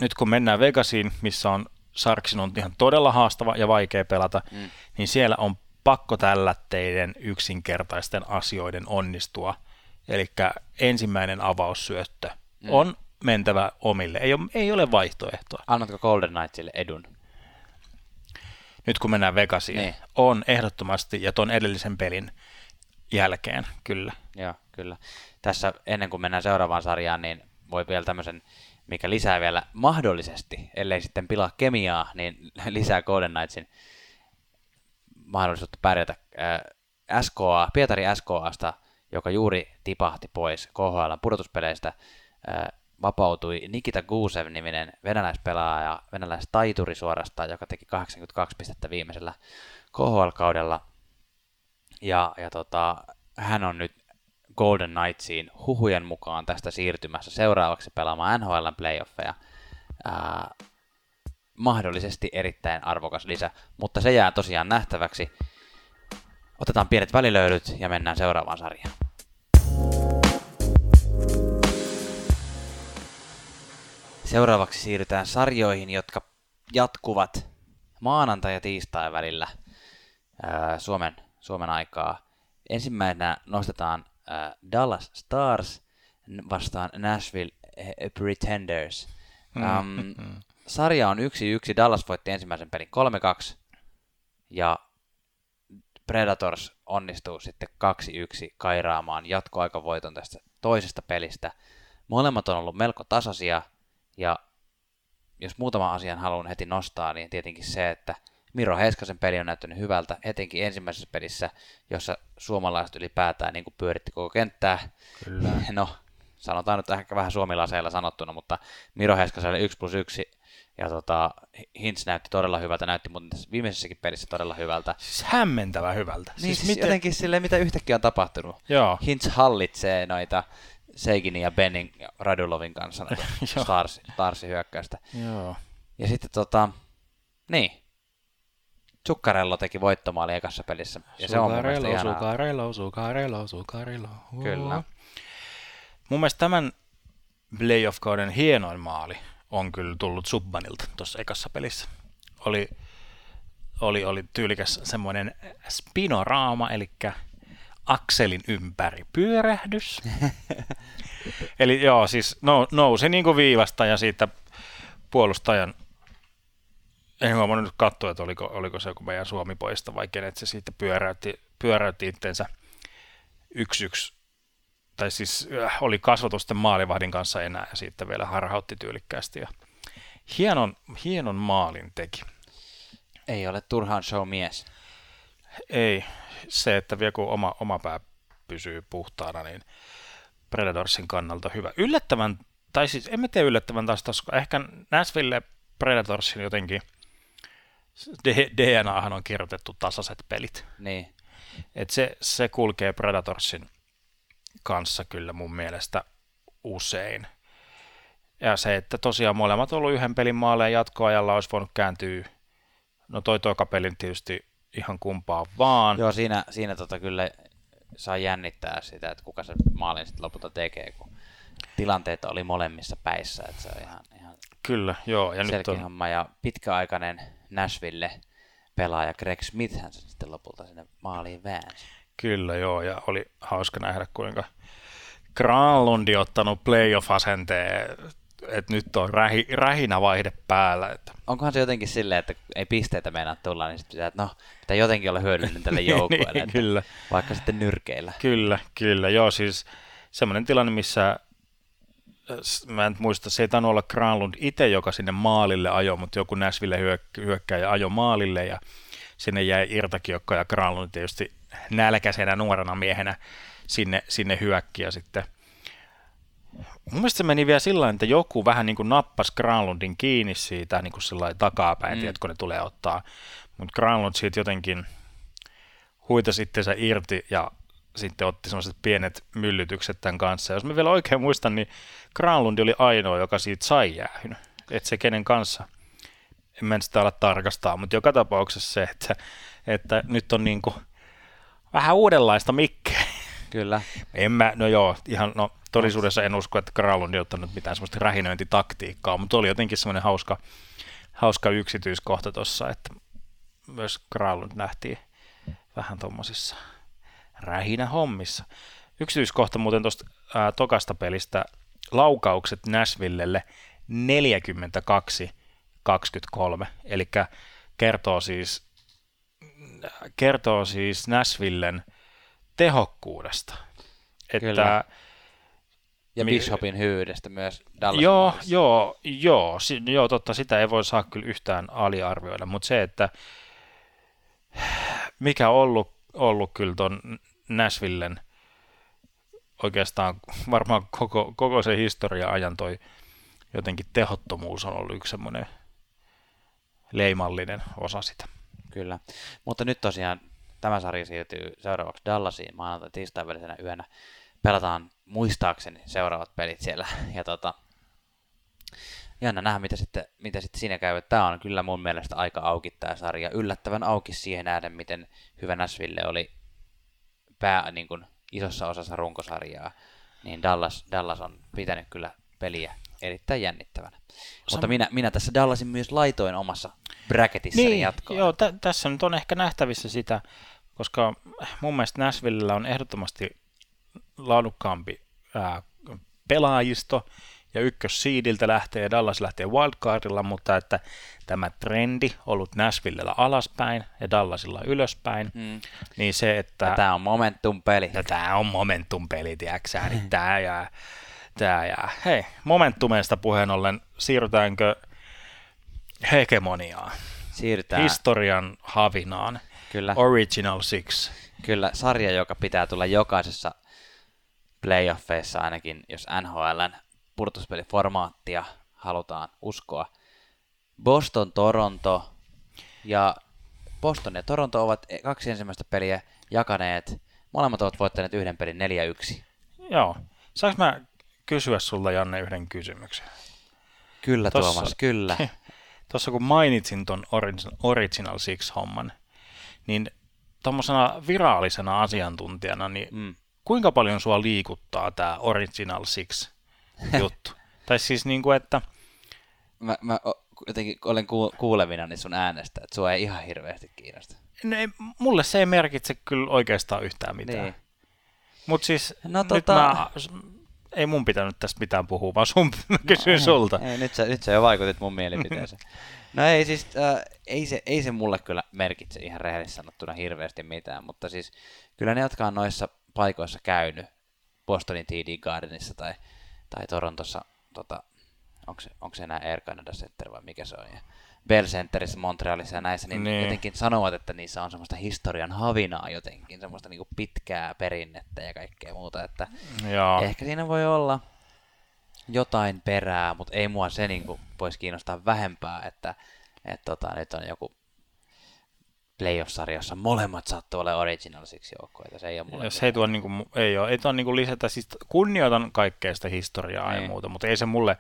nyt kun mennään Vegasiin, missä on Sarksin on ihan todella haastava ja vaikea pelata, mm. niin siellä on pakko tällä teidän yksinkertaisten asioiden onnistua. Eli ensimmäinen avaussyöttö mm. on mentävä omille. Ei ole, ei ole vaihtoehtoa. Annatko Golden Knightsille edun? Nyt kun mennään Vegasiin, niin. on ehdottomasti ja tuon edellisen pelin jälkeen, kyllä. Joo, kyllä. Tässä ennen kuin mennään seuraavaan sarjaan, niin voi vielä tämmöisen mikä lisää vielä mahdollisesti, ellei sitten pilaa kemiaa, niin lisää Golden Knightsin mahdollisuutta pärjätä SKA, Pietari SKAsta, joka juuri tipahti pois KHL pudotuspeleistä, vapautui Nikita Gusev-niminen venäläispelaaja, venäläistaituri suorastaan, joka teki 82 pistettä viimeisellä KHL-kaudella. Ja, ja tota, hän on nyt Golden Knightsiin huhujen mukaan tästä siirtymässä seuraavaksi pelaamaan NHL playoffeja. Ää, mahdollisesti erittäin arvokas lisä, mutta se jää tosiaan nähtäväksi. Otetaan pienet välilöylyt ja mennään seuraavaan sarjaan. Seuraavaksi siirrytään sarjoihin, jotka jatkuvat maanantai- ja tiistai välillä ää, Suomen, Suomen aikaa. Ensimmäisenä nostetaan äh, Dallas Stars vastaan Nashville Pretenders. Um, sarja on 1-1, Dallas voitti ensimmäisen pelin 3-2 ja Predators onnistuu sitten 2-1 kairaamaan jatkoaikavoiton tästä toisesta pelistä. Molemmat on ollut melko tasaisia ja jos muutama asian haluan heti nostaa, niin tietenkin se, että Miro Heiskasen peli on näyttänyt hyvältä, etenkin ensimmäisessä pelissä, jossa suomalaiset ylipäätään niin kuin pyöritti koko kenttää. Kyllä. No, sanotaan nyt ehkä vähän suomilaseilla sanottuna, mutta Miro Heiskaselle 1 plus 1 ja tota, Hintz näytti todella hyvältä, näytti muuten tässä viimeisessäkin pelissä todella hyvältä. Siis hämmentävä hyvältä. Niin, siis, siis miten... jotenkin silleen, mitä yhtäkkiä on tapahtunut. Joo. Hintz hallitsee noita Seiginin ja Benning ja Radulovin kanssa Stars, Starsin hyökkäystä. Joo. Ja sitten tota, niin, Zuccarello teki voittomaali ekassa pelissä. Ja se on mun mielestä ihanaa. Zuccarello, Zuccarello, Zuccarello. Kyllä. Mun mielestä tämän playoff-kauden hienoin maali on kyllä tullut Subbanilta tuossa ekassa pelissä. Oli, oli, oli tyylikäs semmoinen spinoraama, eli akselin ympäri pyörähdys. Eli joo, siis nousi niin kuin viivasta ja siitä puolustajan en huomannut nyt katsoa, että oliko, oliko se joku meidän Suomi-poista vai kenet se siitä pyöräytti, pyöräytti itsensä yksi yksi tai siis äh, oli kasvatusten maalivahdin kanssa enää ja sitten vielä harhautti tyylikkäästi ja hienon, hienon maalin teki. Ei ole turhaan show mies. Ei, se, että vielä kun oma, oma pää pysyy puhtaana, niin Predatorsin kannalta hyvä. Yllättävän, tai siis en mä tiedä yllättävän taas, koska ehkä Nashville Predatorsin jotenkin – DNAhan on kirjoitettu tasaiset pelit. Niin. Et se, se kulkee Predatorsin kanssa kyllä mun mielestä usein. Ja se, että tosiaan molemmat on ollut yhden pelin maaleen jatkoajalla, olisi voinut kääntyä, no toi toka pelin tietysti ihan kumpaa vaan. Joo, siinä, siinä tota kyllä saa jännittää sitä, että kuka se maalin sitten lopulta tekee, kun tilanteet oli molemmissa päissä, että se on ihan, ihan Kyllä, joo. Ja nyt on... homma ja pitkäaikainen Nashville pelaaja Greg Smith hän se sitten lopulta sinne maaliin väänsi. Kyllä joo, ja oli hauska nähdä kuinka Granlundi ottanut playoff-asenteen, että nyt on rähi, rähinä vaihde päällä. Että. Onkohan se jotenkin silleen, että ei pisteitä meinaa tulla, niin sitten pitää, että no, pitää jotenkin olla hyödyllinen tälle joukkueelle. niin, kyllä. Vaikka sitten nyrkeillä. Kyllä, kyllä. Joo, siis semmoinen tilanne, missä mä en muista, se ei tainnut olla Granlund itse, joka sinne maalille ajoi, mutta joku Näsville hyök- hyökkäjä ajoi maalille ja sinne jäi irtakiokko ja Granlund tietysti nälkäisenä nuorena miehenä sinne, sinne hyökkiä sitten. Mun mielestä se meni vielä sillä että joku vähän niin kuin nappasi Granlundin kiinni siitä niin kuin sillä takapäin, mm. kun ne tulee ottaa. Mutta Granlund siitä jotenkin huita sitten se irti ja sitten otti sellaiset pienet myllytykset tämän kanssa. Jos mä vielä oikein muistan, niin Granlundi oli ainoa, joka siitä sai jäähyn. Että se kenen kanssa, en mä sitä ala tarkastaa, mutta joka tapauksessa se, että, että nyt on niin kuin vähän uudenlaista mikkeä. Kyllä. En mä, no joo, ihan, no todellisuudessa en usko, että Granlundi on ottanut mitään semmoista rähinöintitaktiikkaa, mutta oli jotenkin semmoinen hauska, hauska yksityiskohta tuossa, että myös Granlund nähtiin vähän tuommoisissa rähinä hommissa. Yksityiskohta muuten tuosta tokasta pelistä, laukaukset Näsvillelle 42-23, eli kertoo siis, kertoo siis Näsvillen tehokkuudesta. Että Kyllä. Ja Bishopin hyvyydestä myös Dallas Joo, joo, joo, si, joo, totta, sitä ei voi saa kyllä yhtään aliarvioida, mutta se, että mikä on ollut, ollut kyllä tuon Nashvillen oikeastaan varmaan koko, koko se historia ajan toi jotenkin tehottomuus on ollut yksi semmoinen leimallinen osa sitä. Kyllä, mutta nyt tosiaan tämä sarja siirtyy seuraavaksi Dallasiin maanantai tiistain välisenä yönä. Pelataan muistaakseni seuraavat pelit siellä. Ja tota, jännä nähdä, mitä sitten, mitä sitten siinä käy. Tämä on kyllä mun mielestä aika auki tämä sarja. Yllättävän auki siihen nähden, miten hyvä Nashville oli pää niin kuin isossa osassa runkosarjaa. Niin Dallas, Dallas on pitänyt kyllä peliä erittäin jännittävänä. Sam- Mutta minä, minä tässä Dallasin myös laitoin omassa bracketissani niin, jatkoon. Joo, t- tässä nyt on ehkä nähtävissä sitä, koska mun mielestä Nashvillellä on ehdottomasti laadukkaampi ää, pelaajisto, ja ykkössiidiltä lähtee ja Dallas lähtee wildcardilla, mutta että tämä trendi ollut Nashvillellä alaspäin ja Dallasilla ylöspäin, mm. niin se, että... Tämä on momentum-peli. Tämä on momentum-peli, tiedätkö niin tämä jää, tämä jää. Hei, momentumeista puheen ollen, siirrytäänkö hegemoniaan? Siirrytään. Historian havinaan. Kyllä. Original Six. Kyllä, sarja, joka pitää tulla jokaisessa playoffeissa ainakin, jos NHLn purtuspeliformaattia halutaan uskoa. Boston, Toronto ja Boston ja Toronto ovat kaksi ensimmäistä peliä jakaneet. Molemmat ovat voittaneet yhden pelin 4-1. Joo. Saanko mä kysyä sulla, Janne, yhden kysymyksen? Kyllä, tossa, Tuomas, kyllä. Tuossa kun mainitsin ton Original, Six-homman, niin tuommoisena virallisena asiantuntijana, niin mm. kuinka paljon sua liikuttaa tämä Original Six juttu. tai siis niin kuin, että... Mä, mä jotenkin olen kuulevina niin sun äänestä, että sua ei ihan hirveästi kiinnosta. No ei, mulle se ei merkitse kyllä oikeastaan yhtään mitään. Niin. Mutta siis no, nyt tota... mä, ei mun pitänyt tästä mitään puhua, vaan sun mä kysyin no, sulta. Ei, nyt, sä, nyt sä jo vaikutit mun mielipiteeseen. no ei siis, äh, ei, se, ei se mulle kyllä merkitse ihan rehellisesti sanottuna hirveästi mitään, mutta siis kyllä ne, jotka on noissa paikoissa käynyt, Bostonin TD Gardenissa tai tai Torontossa, tota, onko se, onko se enää Air Canada Center vai mikä se on, ja Bell Centerissä, Montrealissa ja näissä, niin, niin, jotenkin sanovat, että niissä on semmoista historian havinaa jotenkin, semmoista niin pitkää perinnettä ja kaikkea muuta, että Joo. ehkä siinä voi olla jotain perää, mutta ei mua se niin voisi kiinnostaa vähempää, että et, tota, nyt on joku playoff-sarjassa molemmat sattuu olemaan originalsiksi joukkoita. Se ei ole mulle Jos ei tuo, niin kuin, ei ole, ei tuo niin kuin lisätä, siis kunnioitan kaikkea sitä historiaa ei. ja niin. muuta, mutta ei se mulle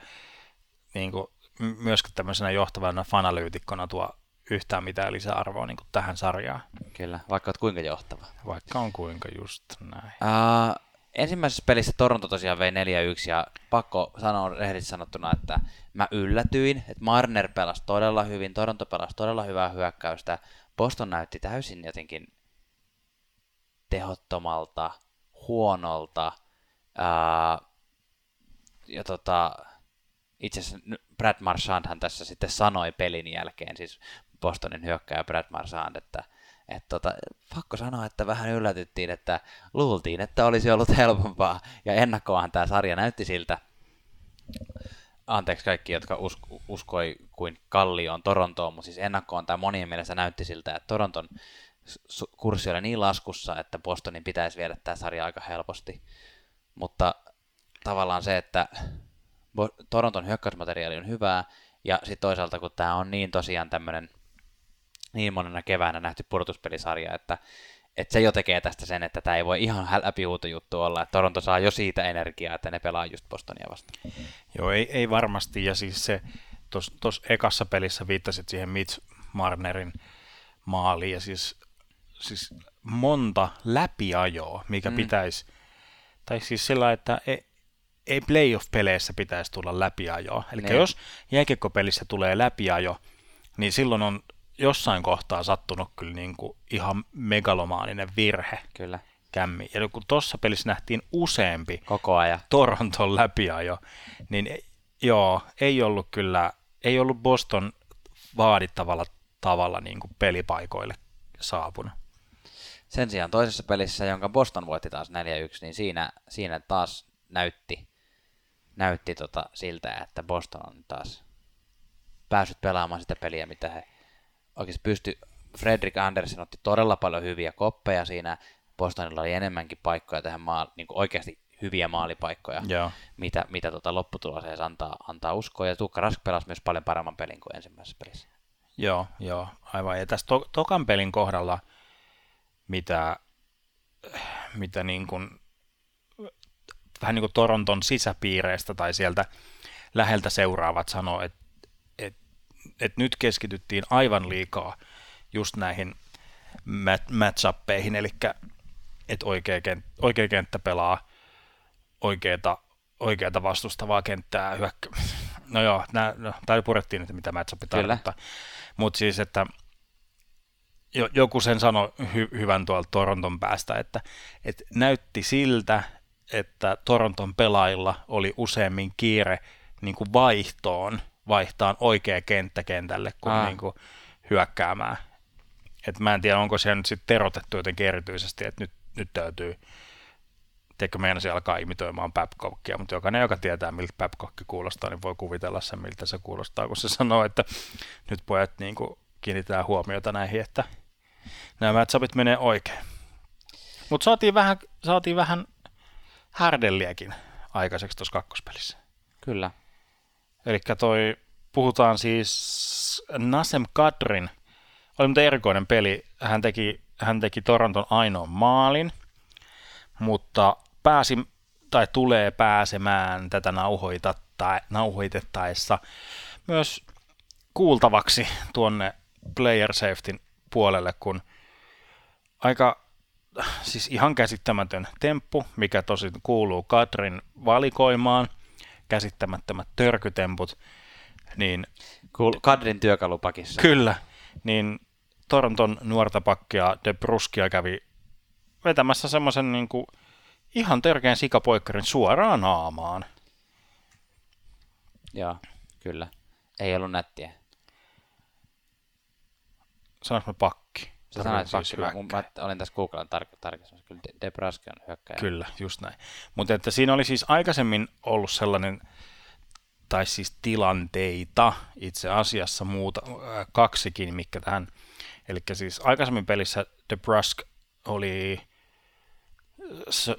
niin kuin, myöskään tämmöisenä johtavana fanalyytikkona tuo yhtään mitään lisäarvoa niin tähän sarjaan. Kyllä, vaikka olet kuinka johtava. Vaikka on kuinka just näin. Uh, ensimmäisessä pelissä Toronto tosiaan vei 4-1 ja pakko sanoa rehellisesti sanottuna, että mä yllätyin, että Marner pelasi todella hyvin, Toronto pelasi todella hyvää hyökkäystä, Boston näytti täysin jotenkin tehottomalta, huonolta. Ää, ja tota, itse asiassa Brad Marchandhan tässä sitten sanoi pelin jälkeen, siis Bostonin hyökkääjä Brad Marchand, että et tota, pakko sanoa, että vähän yllätyttiin, että luultiin, että olisi ollut helpompaa, ja ennakkoahan tämä sarja näytti siltä, anteeksi kaikki, jotka usko, uskoi kuin Kallioon Torontoon, mutta siis ennakkoon tämä monien mielestä näytti siltä, että Toronton kurssi oli niin laskussa, että Bostonin pitäisi viedä tämä sarja aika helposti. Mutta tavallaan se, että Toronton hyökkäysmateriaali on hyvää, ja sitten toisaalta kun tämä on niin tosiaan tämmöinen niin monena keväänä nähty pudotuspelisarja, että, että se jo tekee tästä sen, että tämä ei voi ihan läpihuuto juttu olla, että Toronto saa jo siitä energiaa, että ne pelaa just Bostonia vastaan. Joo, ei, ei varmasti, ja siis se tuossa ekassa pelissä viittasit siihen Mitch Marnerin maaliin, ja siis, siis monta läpiajoa, mikä mm. pitäisi, tai siis sillä, että ei, ei playoff-peleissä pitäisi tulla läpiajoa. Eli niin. jos jääkiekkopelissä tulee läpiajo, niin silloin on jossain kohtaa sattunut kyllä niin kuin ihan megalomaaninen virhe. Kyllä. Kämmi. Ja kun tuossa pelissä nähtiin useampi Koko ajan. Toronton läpiajo, niin joo, ei ollut kyllä, ei ollut Boston vaadittavalla tavalla niin kuin pelipaikoille saapunut. Sen sijaan toisessa pelissä, jonka Boston voitti taas 4-1, niin siinä, siinä taas näytti, näytti tota siltä, että Boston on taas päässyt pelaamaan sitä peliä, mitä he oikeasti pysty. Fredrik Andersen otti todella paljon hyviä koppeja siinä. Bostonilla oli enemmänkin paikkoja tähän maa, niin oikeasti hyviä maalipaikkoja, Joo. mitä, mitä tota lopputuloseen antaa, antaa uskoa. Ja Tuukka Rask pelasi myös paljon paremman pelin kuin ensimmäisessä pelissä. Joo, joo, aivan. Ja tässä to- tokan pelin kohdalla, mitä, mitä niin kuin, vähän niin kuin Toronton sisäpiireistä tai sieltä läheltä seuraavat sanoo, että et, et nyt keskityttiin aivan liikaa just näihin matchuppeihin, eli että oikea, kent, oikea kenttä pelaa oikeata, oikeata vastustavaa kenttää hyökkä. No joo, nää, no, täällä purettiin, että mitä matchup tarkoittaa. Mutta siis, että jo, joku sen sanoi hy, hyvän tuolta Toronton päästä, että, että näytti siltä, että Toronton pelaajilla oli useammin kiire niin kuin vaihtoon, vaihtaan oikea kenttä kentälle kuin, niin kuin hyökkäämään. Et mä en tiedä, onko se nyt sitten terotettu jotenkin erityisesti, että nyt, nyt täytyy tiedätkö, meinasi alkaa imitoimaan Babcockia, mutta jokainen, joka tietää, miltä Babcock kuulostaa, niin voi kuvitella sen, miltä se kuulostaa, kun se sanoo, että nyt pojat niin kuin, kiinnitetään huomiota näihin, että nämä matchupit menee oikein. Mutta saatiin vähän, saatiin vähän härdelliäkin aikaiseksi tuossa kakkospelissä. Kyllä. Eli toi, puhutaan siis Nasem Kadrin, oli mutta erikoinen peli. Hän teki, hän teki Toronton ainoan maalin, mutta pääsi tai tulee pääsemään tätä nauhoitettaessa myös kuultavaksi tuonne player safetyn puolelle, kun aika siis ihan käsittämätön temppu, mikä tosi kuuluu Kadrin valikoimaan, käsittämättömät törkytemput, niin... Cool. Kadrin työkalupakissa. Kyllä, niin Toronton nuorta pakkia De Bruskia kävi vetämässä semmoisen niin kuin ihan törkeän sikapoikkarin suoraan naamaan. Joo, kyllä. Ei ollut nättiä. Sanois mä pakki. Sä sanoit siis pakki, mä olin tässä Googlen tar- tarkistamassa. Kyllä Debraska on hyökkäjä. Kyllä, just näin. Mutta että siinä oli siis aikaisemmin ollut sellainen, tai siis tilanteita itse asiassa muuta, äh, kaksikin, mikä tähän, eli siis aikaisemmin pelissä Debrask oli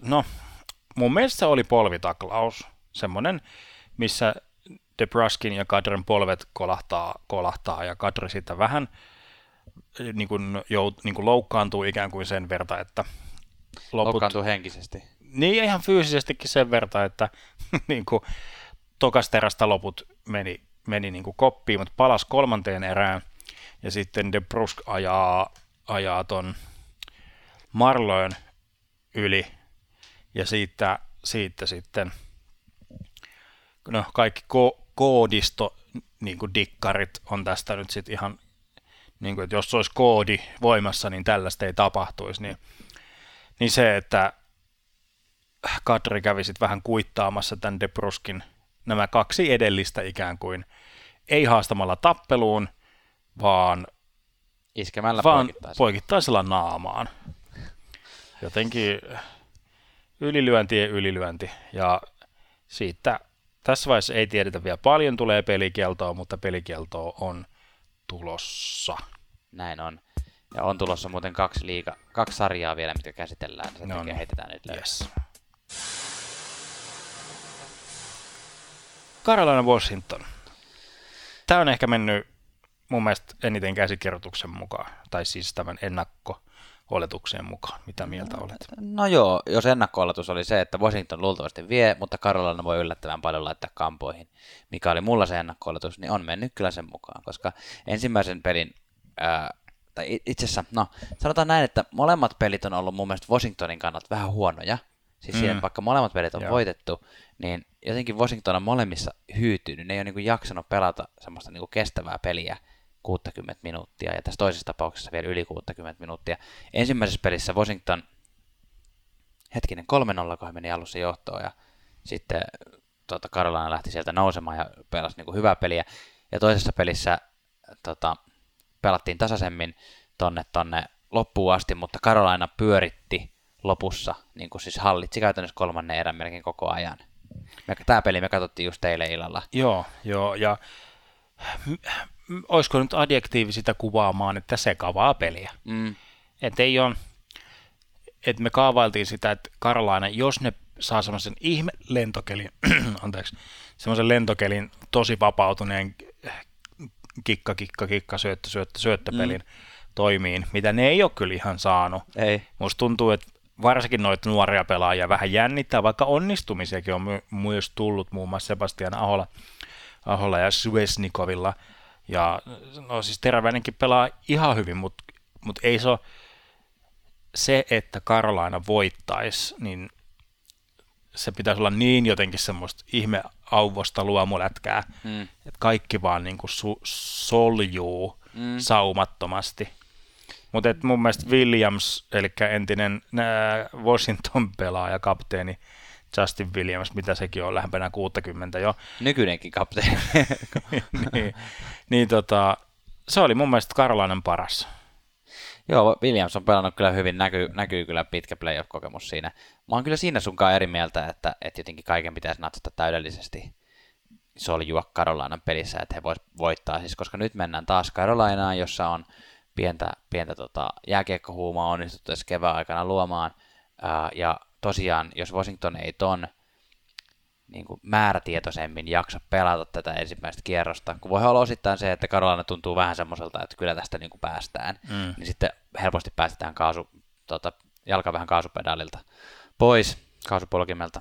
no, mun mielestä se oli polvitaklaus, semmoinen, missä Debruskin ja Kadren polvet kolahtaa, kolahtaa ja Kadri sitten vähän niin kuin, jout, niin kuin loukkaantuu ikään kuin sen verta, että loput... Loukkaantuu henkisesti. Niin, ihan fyysisestikin sen verta, että niin kuin, tokasterästä loput meni, meni niin kuin koppiin, mutta palas kolmanteen erään ja sitten De Brusk ajaa, ajaa ton Marloin yli ja siitä, siitä sitten no, kaikki ko- koodisto niin kuin dikkarit on tästä nyt sitten ihan, niin kuin, että jos olisi koodi voimassa, niin tällaista ei tapahtuisi, niin, niin se, että Kadri kävi sitten vähän kuittaamassa tämän Debruskin nämä kaksi edellistä ikään kuin, ei haastamalla tappeluun, vaan iskemällä vaan poikittaisella. poikittaisella naamaan jotenkin ylilyönti ja ylilyönti. Ja siitä tässä vaiheessa ei tiedetä vielä paljon tulee pelikieltoa, mutta pelikieltoa on tulossa. Näin on. Ja on tulossa muuten kaksi, liiga, kaksi sarjaa vielä, mitkä käsitellään. Sen no, takia niin. heitetään nyt yes. Carolina Washington. Tämä on ehkä mennyt mun mielestä eniten käsikirjoituksen mukaan, tai siis tämän ennakko oletukseen mukaan. Mitä mieltä olet? No joo, jos ennakko oli se, että Washington luultavasti vie, mutta Carolina voi yllättävän paljon laittaa kampoihin, mikä oli mulla se ennakko niin on mennyt kyllä sen mukaan, koska ensimmäisen pelin, ää, tai itse asiassa, no sanotaan näin, että molemmat pelit on ollut mun mielestä Washingtonin kannalta vähän huonoja, siis mm. siihen, vaikka molemmat pelit on Joo. voitettu, niin jotenkin Washington on molemmissa hyytynyt, ne ei ole niin jaksanut pelata semmoista niin kestävää peliä, 60 minuuttia ja tässä toisessa tapauksessa vielä yli 60 minuuttia. Ensimmäisessä pelissä Washington hetkinen 3-0, kun meni alussa johtoon ja sitten tota, Carolina lähti sieltä nousemaan ja pelasi niin kuin hyvää peliä. Ja toisessa pelissä tota, pelattiin tasaisemmin tonne, tonne loppuun asti, mutta Carolina pyöritti lopussa, niin kuin siis hallitsi käytännössä kolmannen erän melkein koko ajan. Tämä peli me katsottiin just teille illalla. Joo, joo, ja olisiko nyt adjektiivi sitä kuvaamaan, että sekavaa peliä. Mm. Että ei ole, että me kaavailtiin sitä, että Karlaina, jos ne saa semmoisen ihme lentokelin, anteeksi, semmoisen lentokelin tosi vapautuneen kikka, kikka, kikka, syöttö, syöttö, syöttöpelin mm. toimiin, mitä ne ei ole kyllä ihan saanut. Ei. Musta tuntuu, että varsinkin noita nuoria pelaajia vähän jännittää, vaikka onnistumisiakin on my- myös tullut muun muassa Sebastian Ahola, Ahola ja Suesnikovilla – ja no siis Teräväinenkin pelaa ihan hyvin, mutta mut ei se ole se, että Karolaina voittaisi, niin se pitäisi olla niin jotenkin semmoista ihme auvosta luomulätkää, mm. että kaikki vaan niin kuin su- soljuu mm. saumattomasti. Mutta mun mielestä Williams, eli entinen Washington-pelaaja, kapteeni, Justin Williams, mitä sekin on lähempänä 60 jo. Nykyinenkin kapteeni. niin, niin tota, se oli mun mielestä Karolainen paras. Joo, Williams on pelannut kyllä hyvin, näkyy, näkyy kyllä pitkä playoff-kokemus siinä. Mä oon kyllä siinä sunkaan eri mieltä, että, että jotenkin kaiken pitäisi natsata täydellisesti. Soljua Karolainan pelissä, että he vois voittaa, siis koska nyt mennään taas Karolainaan, jossa on pientä, pientä tota, jääkiekkohuumaa onnistuttu tässä kevään aikana luomaan, ää, ja tosiaan, jos Washington ei ton niin kuin määrätietoisemmin jaksa pelata tätä ensimmäistä kierrosta, kun voi olla osittain se, että Carolina tuntuu vähän semmoiselta, että kyllä tästä niin kuin päästään, mm. niin sitten helposti päästetään kaasu, tota, jalka vähän kaasupedaalilta pois, kaasupolkimelta.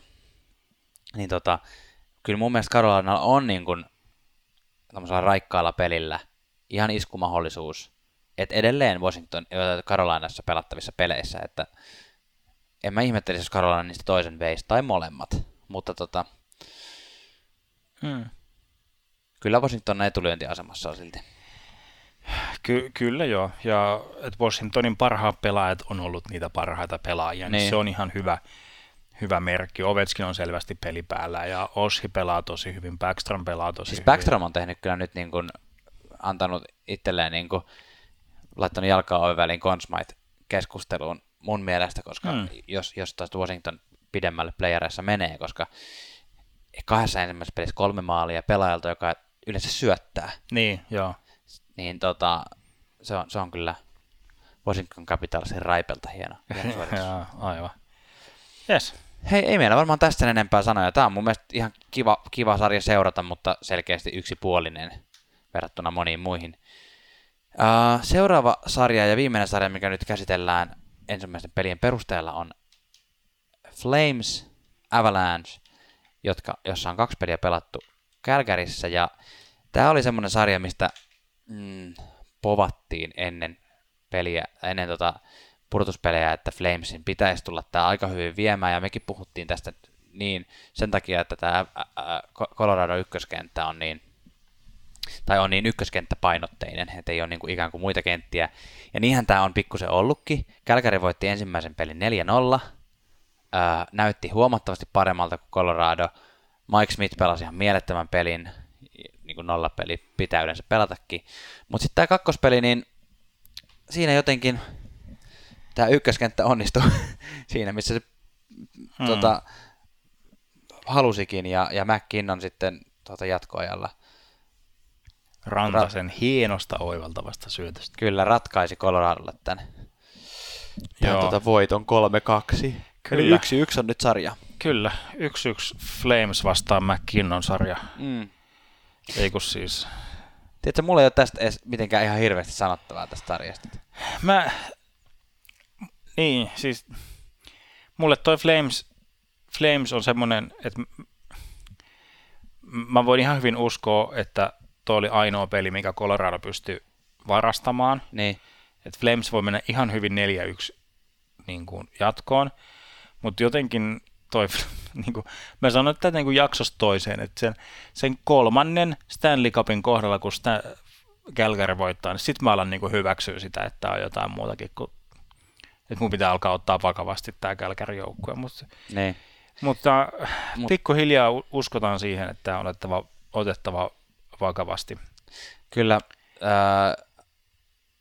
Niin tota, kyllä mun mielestä Carolina on niin kuin raikkaalla pelillä ihan iskumahdollisuus, että edelleen Washington, Carolinassa pelattavissa peleissä, että en mä ihmettelisi, jos Carolina niistä toisen veisi, tai molemmat. Mutta tota, hmm. kyllä Washington etulyöntiasemassa on silti. Ky- kyllä joo, ja että Washingtonin parhaat pelaajat on ollut niitä parhaita pelaajia, niin, niin se on ihan hyvä, hyvä merkki. Ovechkin on selvästi peli päällä, ja Oshi pelaa tosi hyvin, Backstrom pelaa tosi siis hyvin. Backstrom on tehnyt kyllä nyt niin kuin, antanut itselleen niin kuin, laittanut jalkaa oven väliin Consmite keskusteluun mun mielestä, koska mm. jos, jos taas Washington pidemmälle playereissa menee, koska kahdessa ensimmäisessä pelissä kolme maalia pelaajalta, joka yleensä syöttää. Niin, joo. Niin tota, se on, se on kyllä Washington Capitalsin raipelta hieno, hieno Joo, aivan. Yes. Hei, ei meillä varmaan tästä enempää sanoja. Tämä on mun mielestä ihan kiva, kiva sarja seurata, mutta selkeästi yksipuolinen verrattuna moniin muihin. Uh, seuraava sarja ja viimeinen sarja, mikä nyt käsitellään, ensimmäisten pelien perusteella on Flames, Avalanche, jotka, jossa on kaksi peliä pelattu Kälkärissä, ja tämä oli semmoinen sarja, mistä mm, povattiin ennen peliä, ennen tota pudotuspelejä, että Flamesin pitäisi tulla tämä aika hyvin viemään, ja mekin puhuttiin tästä niin sen takia, että tämä Colorado ykköskenttä on niin tai on niin ykköskenttäpainotteinen, että ei ole niin kuin ikään kuin muita kenttiä. Ja niinhän tämä on pikkusen ollutkin. Kälkäri voitti ensimmäisen pelin 4-0, ää, näytti huomattavasti paremmalta kuin Colorado. Mike Smith pelasi ihan mielettömän pelin, niin kuin nollapeli pitää yleensä pelatakin. Mutta sitten tämä kakkospeli, niin siinä jotenkin tämä ykköskenttä onnistui siinä, missä se hmm. tota, halusikin, ja, ja McKinnon sitten tota, jatkoajalla – Rantasen Rat- hienosta oivaltavasta syötöstä. Kyllä, ratkaisi Coloradolle tämän, tämän tuota voiton 3-2. Kyllä. Eli yksi yksi on nyt sarja. Kyllä, yksi yksi Flames vastaan McKinnon sarja. Mm. Ei kun siis... Tiedätkö, mulla ei ole tästä edes mitenkään ihan hirveästi sanottavaa tästä sarjasta. Mä... Niin, siis... Mulle toi Flames, Flames on semmonen, että mä voin ihan hyvin uskoa, että toi oli ainoa peli, mikä Colorado pystyi varastamaan. Niin. Että Flames voi mennä ihan hyvin 4-1 niin kuin jatkoon, mutta jotenkin toi, niin kuin, mä sanon tätä niin kuin jaksosta toiseen, että sen, sen kolmannen Stanley Cupin kohdalla, kun sitä Calgary voittaa, niin sitten mä alan niin kuin hyväksyä sitä, että on jotain muutakin kuin että mun pitää alkaa ottaa vakavasti tämä Calgary-joukkue. Mutta, niin. mutta Mut. pikkuhiljaa uskotaan siihen, että on otettava, otettava vakavasti. Kyllä. Äh,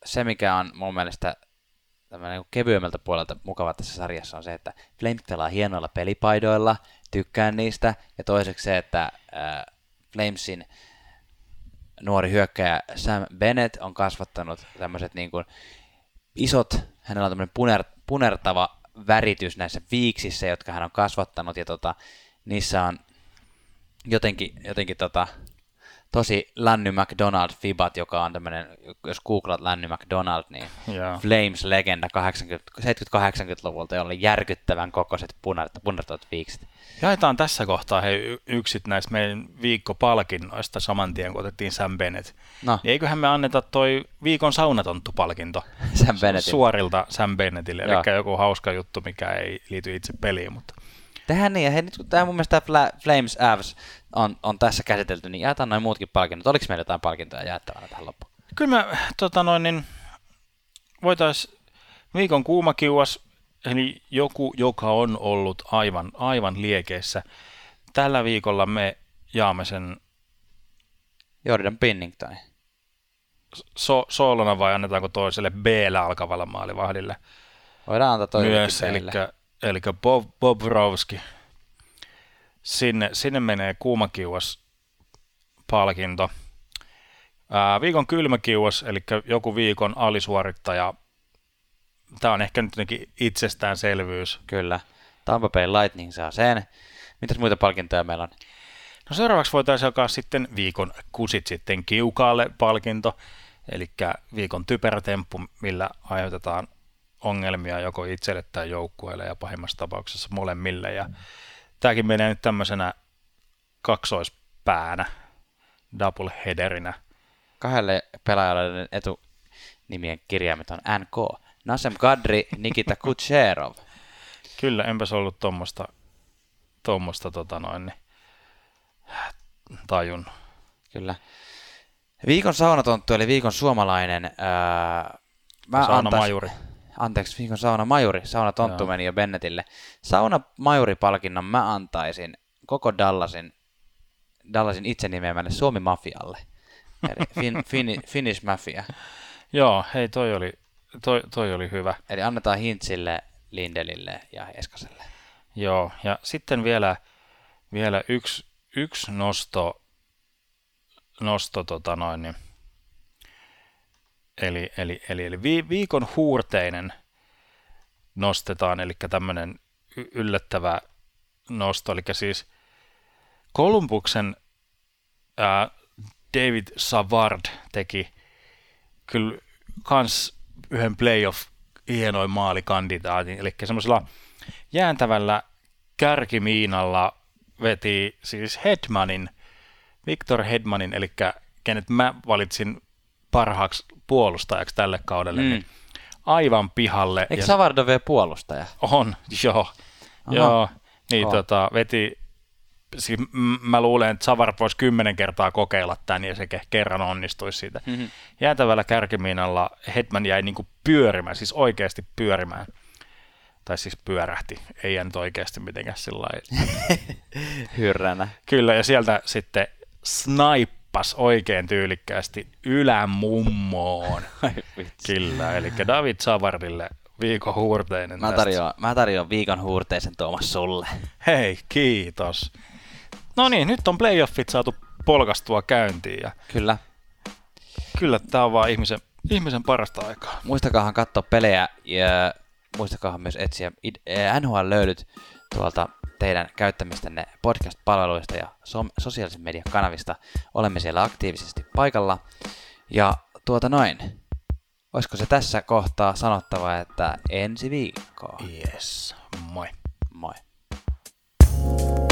se, mikä on mun mielestä tämmöinen kevyemmältä puolelta mukava tässä sarjassa on se, että Flames pelaa hienoilla pelipaidoilla, tykkään niistä, ja toiseksi se, että äh, Flamesin nuori hyökkäjä Sam Bennett on kasvattanut tämmöiset niin kuin isot, hänellä on tämmöinen puner, punertava väritys näissä viiksissä, jotka hän on kasvattanut, ja tota, niissä on jotenkin, jotenkin tota, tosi Lanny McDonald Fibat, joka on tämmöinen, jos googlat Lanny McDonald, niin yeah. Flames-legenda 70-80-luvulta, jolla oli järkyttävän kokoiset punertavat viikset. Jaetaan tässä kohtaa hei, yksit näistä meidän viikkopalkinnoista saman tien, kun otettiin Sam Bennett. No. Niin eiköhän me anneta toi viikon saunatonttu-palkinto Sam suorilta Sam Bennettille, eli joku hauska juttu, mikä ei liity itse peliin, mutta Tehdään niin, ja hei, nyt kun tämä mun mielestä Fla- Flames Avs on, on tässä käsitelty, niin jaetaan noin muutkin palkinnot. Oliko meillä jotain palkintoja jaettavana tähän loppuun? Kyllä me tota noin, niin voitaisiin viikon kuumakiuas, eli joku, joka on ollut aivan, aivan liekeissä. Tällä viikolla me jaamme sen Jordan Pinnington. So, soolona vai annetaanko toiselle b alkavalle maalivahdille? Voidaan antaa Myös, eli eli Bob, Bob Rowski. Sinne, sinne menee kuumakiuas palkinto. Ää, viikon kylmäkiuas, eli joku viikon alisuorittaja. Tämä on ehkä nyt jotenkin itsestäänselvyys. Kyllä. Tampa Bay Lightning saa sen. Mitäs muita palkintoja meillä on? No seuraavaksi voitaisiin jakaa sitten viikon kusit sitten kiukaalle palkinto, eli viikon typerätemppu, millä aiheutetaan ongelmia joko itselle tai joukkueelle ja pahimmassa tapauksessa molemmille. Ja tämäkin menee nyt tämmöisenä kaksoispäänä, double headerinä. Kahdelle pelaajalle etunimien kirjaimet on NK. Nasem Kadri, Nikita Kucherov. Kyllä, enpäs ollut tuommoista tuommoista tota noin, niin, tajun. Kyllä. Viikon saunatonttu eli viikon suomalainen. Ää, mä Saunamajuri. Antais, anteeksi, viikon sauna majuri, sauna tonttu meni jo Bennettille. Sauna majuri-palkinnon mä antaisin koko Dallasin, Dallasin itse nimeämälle Suomi Mafialle. Eli fin, fin, Finnish Mafia. Joo, hei toi oli, toi, toi oli hyvä. Eli annetaan Hintsille, Lindelille ja Eskaselle. Joo, ja sitten vielä, vielä yksi, yksi nosto, nosto tota noin, niin, Eli, eli, eli, eli viikon huurteinen nostetaan, eli tämmöinen yllättävä nosto, eli siis Kolumbuksen ää, David Savard teki kyllä kans yhden playoff hienoin maalikandidaatin, eli semmoisella jääntävällä kärkimiinalla veti siis Hedmanin, Victor Hedmanin, eli kenet mä valitsin parhaaksi puolustajaksi tälle kaudelle, niin mm. niin aivan pihalle. Eikö Savardo vielä puolustaja? On, joo. Aha. Joo, niin oh. tota, veti, siis mä luulen, että Savard voisi kymmenen kertaa kokeilla tämän ja se kerran onnistuisi siitä. Mm-hmm. Jäätävällä kärkimiinalla Hetman jäi niinku pyörimään, siis oikeasti pyörimään. Tai siis pyörähti, ei jäänyt oikeasti mitenkään sillä Hyrränä. Kyllä, ja sieltä sitten snipe nappas oikein tyylikkäästi ylämummoon. Kyllä, eli David Savardille viikon huurteinen mä tarjoan, mä tarjoan viikon huurteisen Tuomas sulle. Hei, kiitos. No niin, nyt on playoffit saatu polkastua käyntiin. Ja kyllä. Kyllä, tämä on vaan ihmisen, ihmisen parasta aikaa. Muistakaahan katsoa pelejä ja muistakaahan myös etsiä NHL-löydyt tuolta teidän käyttämistänne podcast-palveluista ja som- sosiaalisen median kanavista. Olemme siellä aktiivisesti paikalla. Ja tuota noin, olisiko se tässä kohtaa sanottava, että ensi viikkoa. Yes, moi. Moi. thank you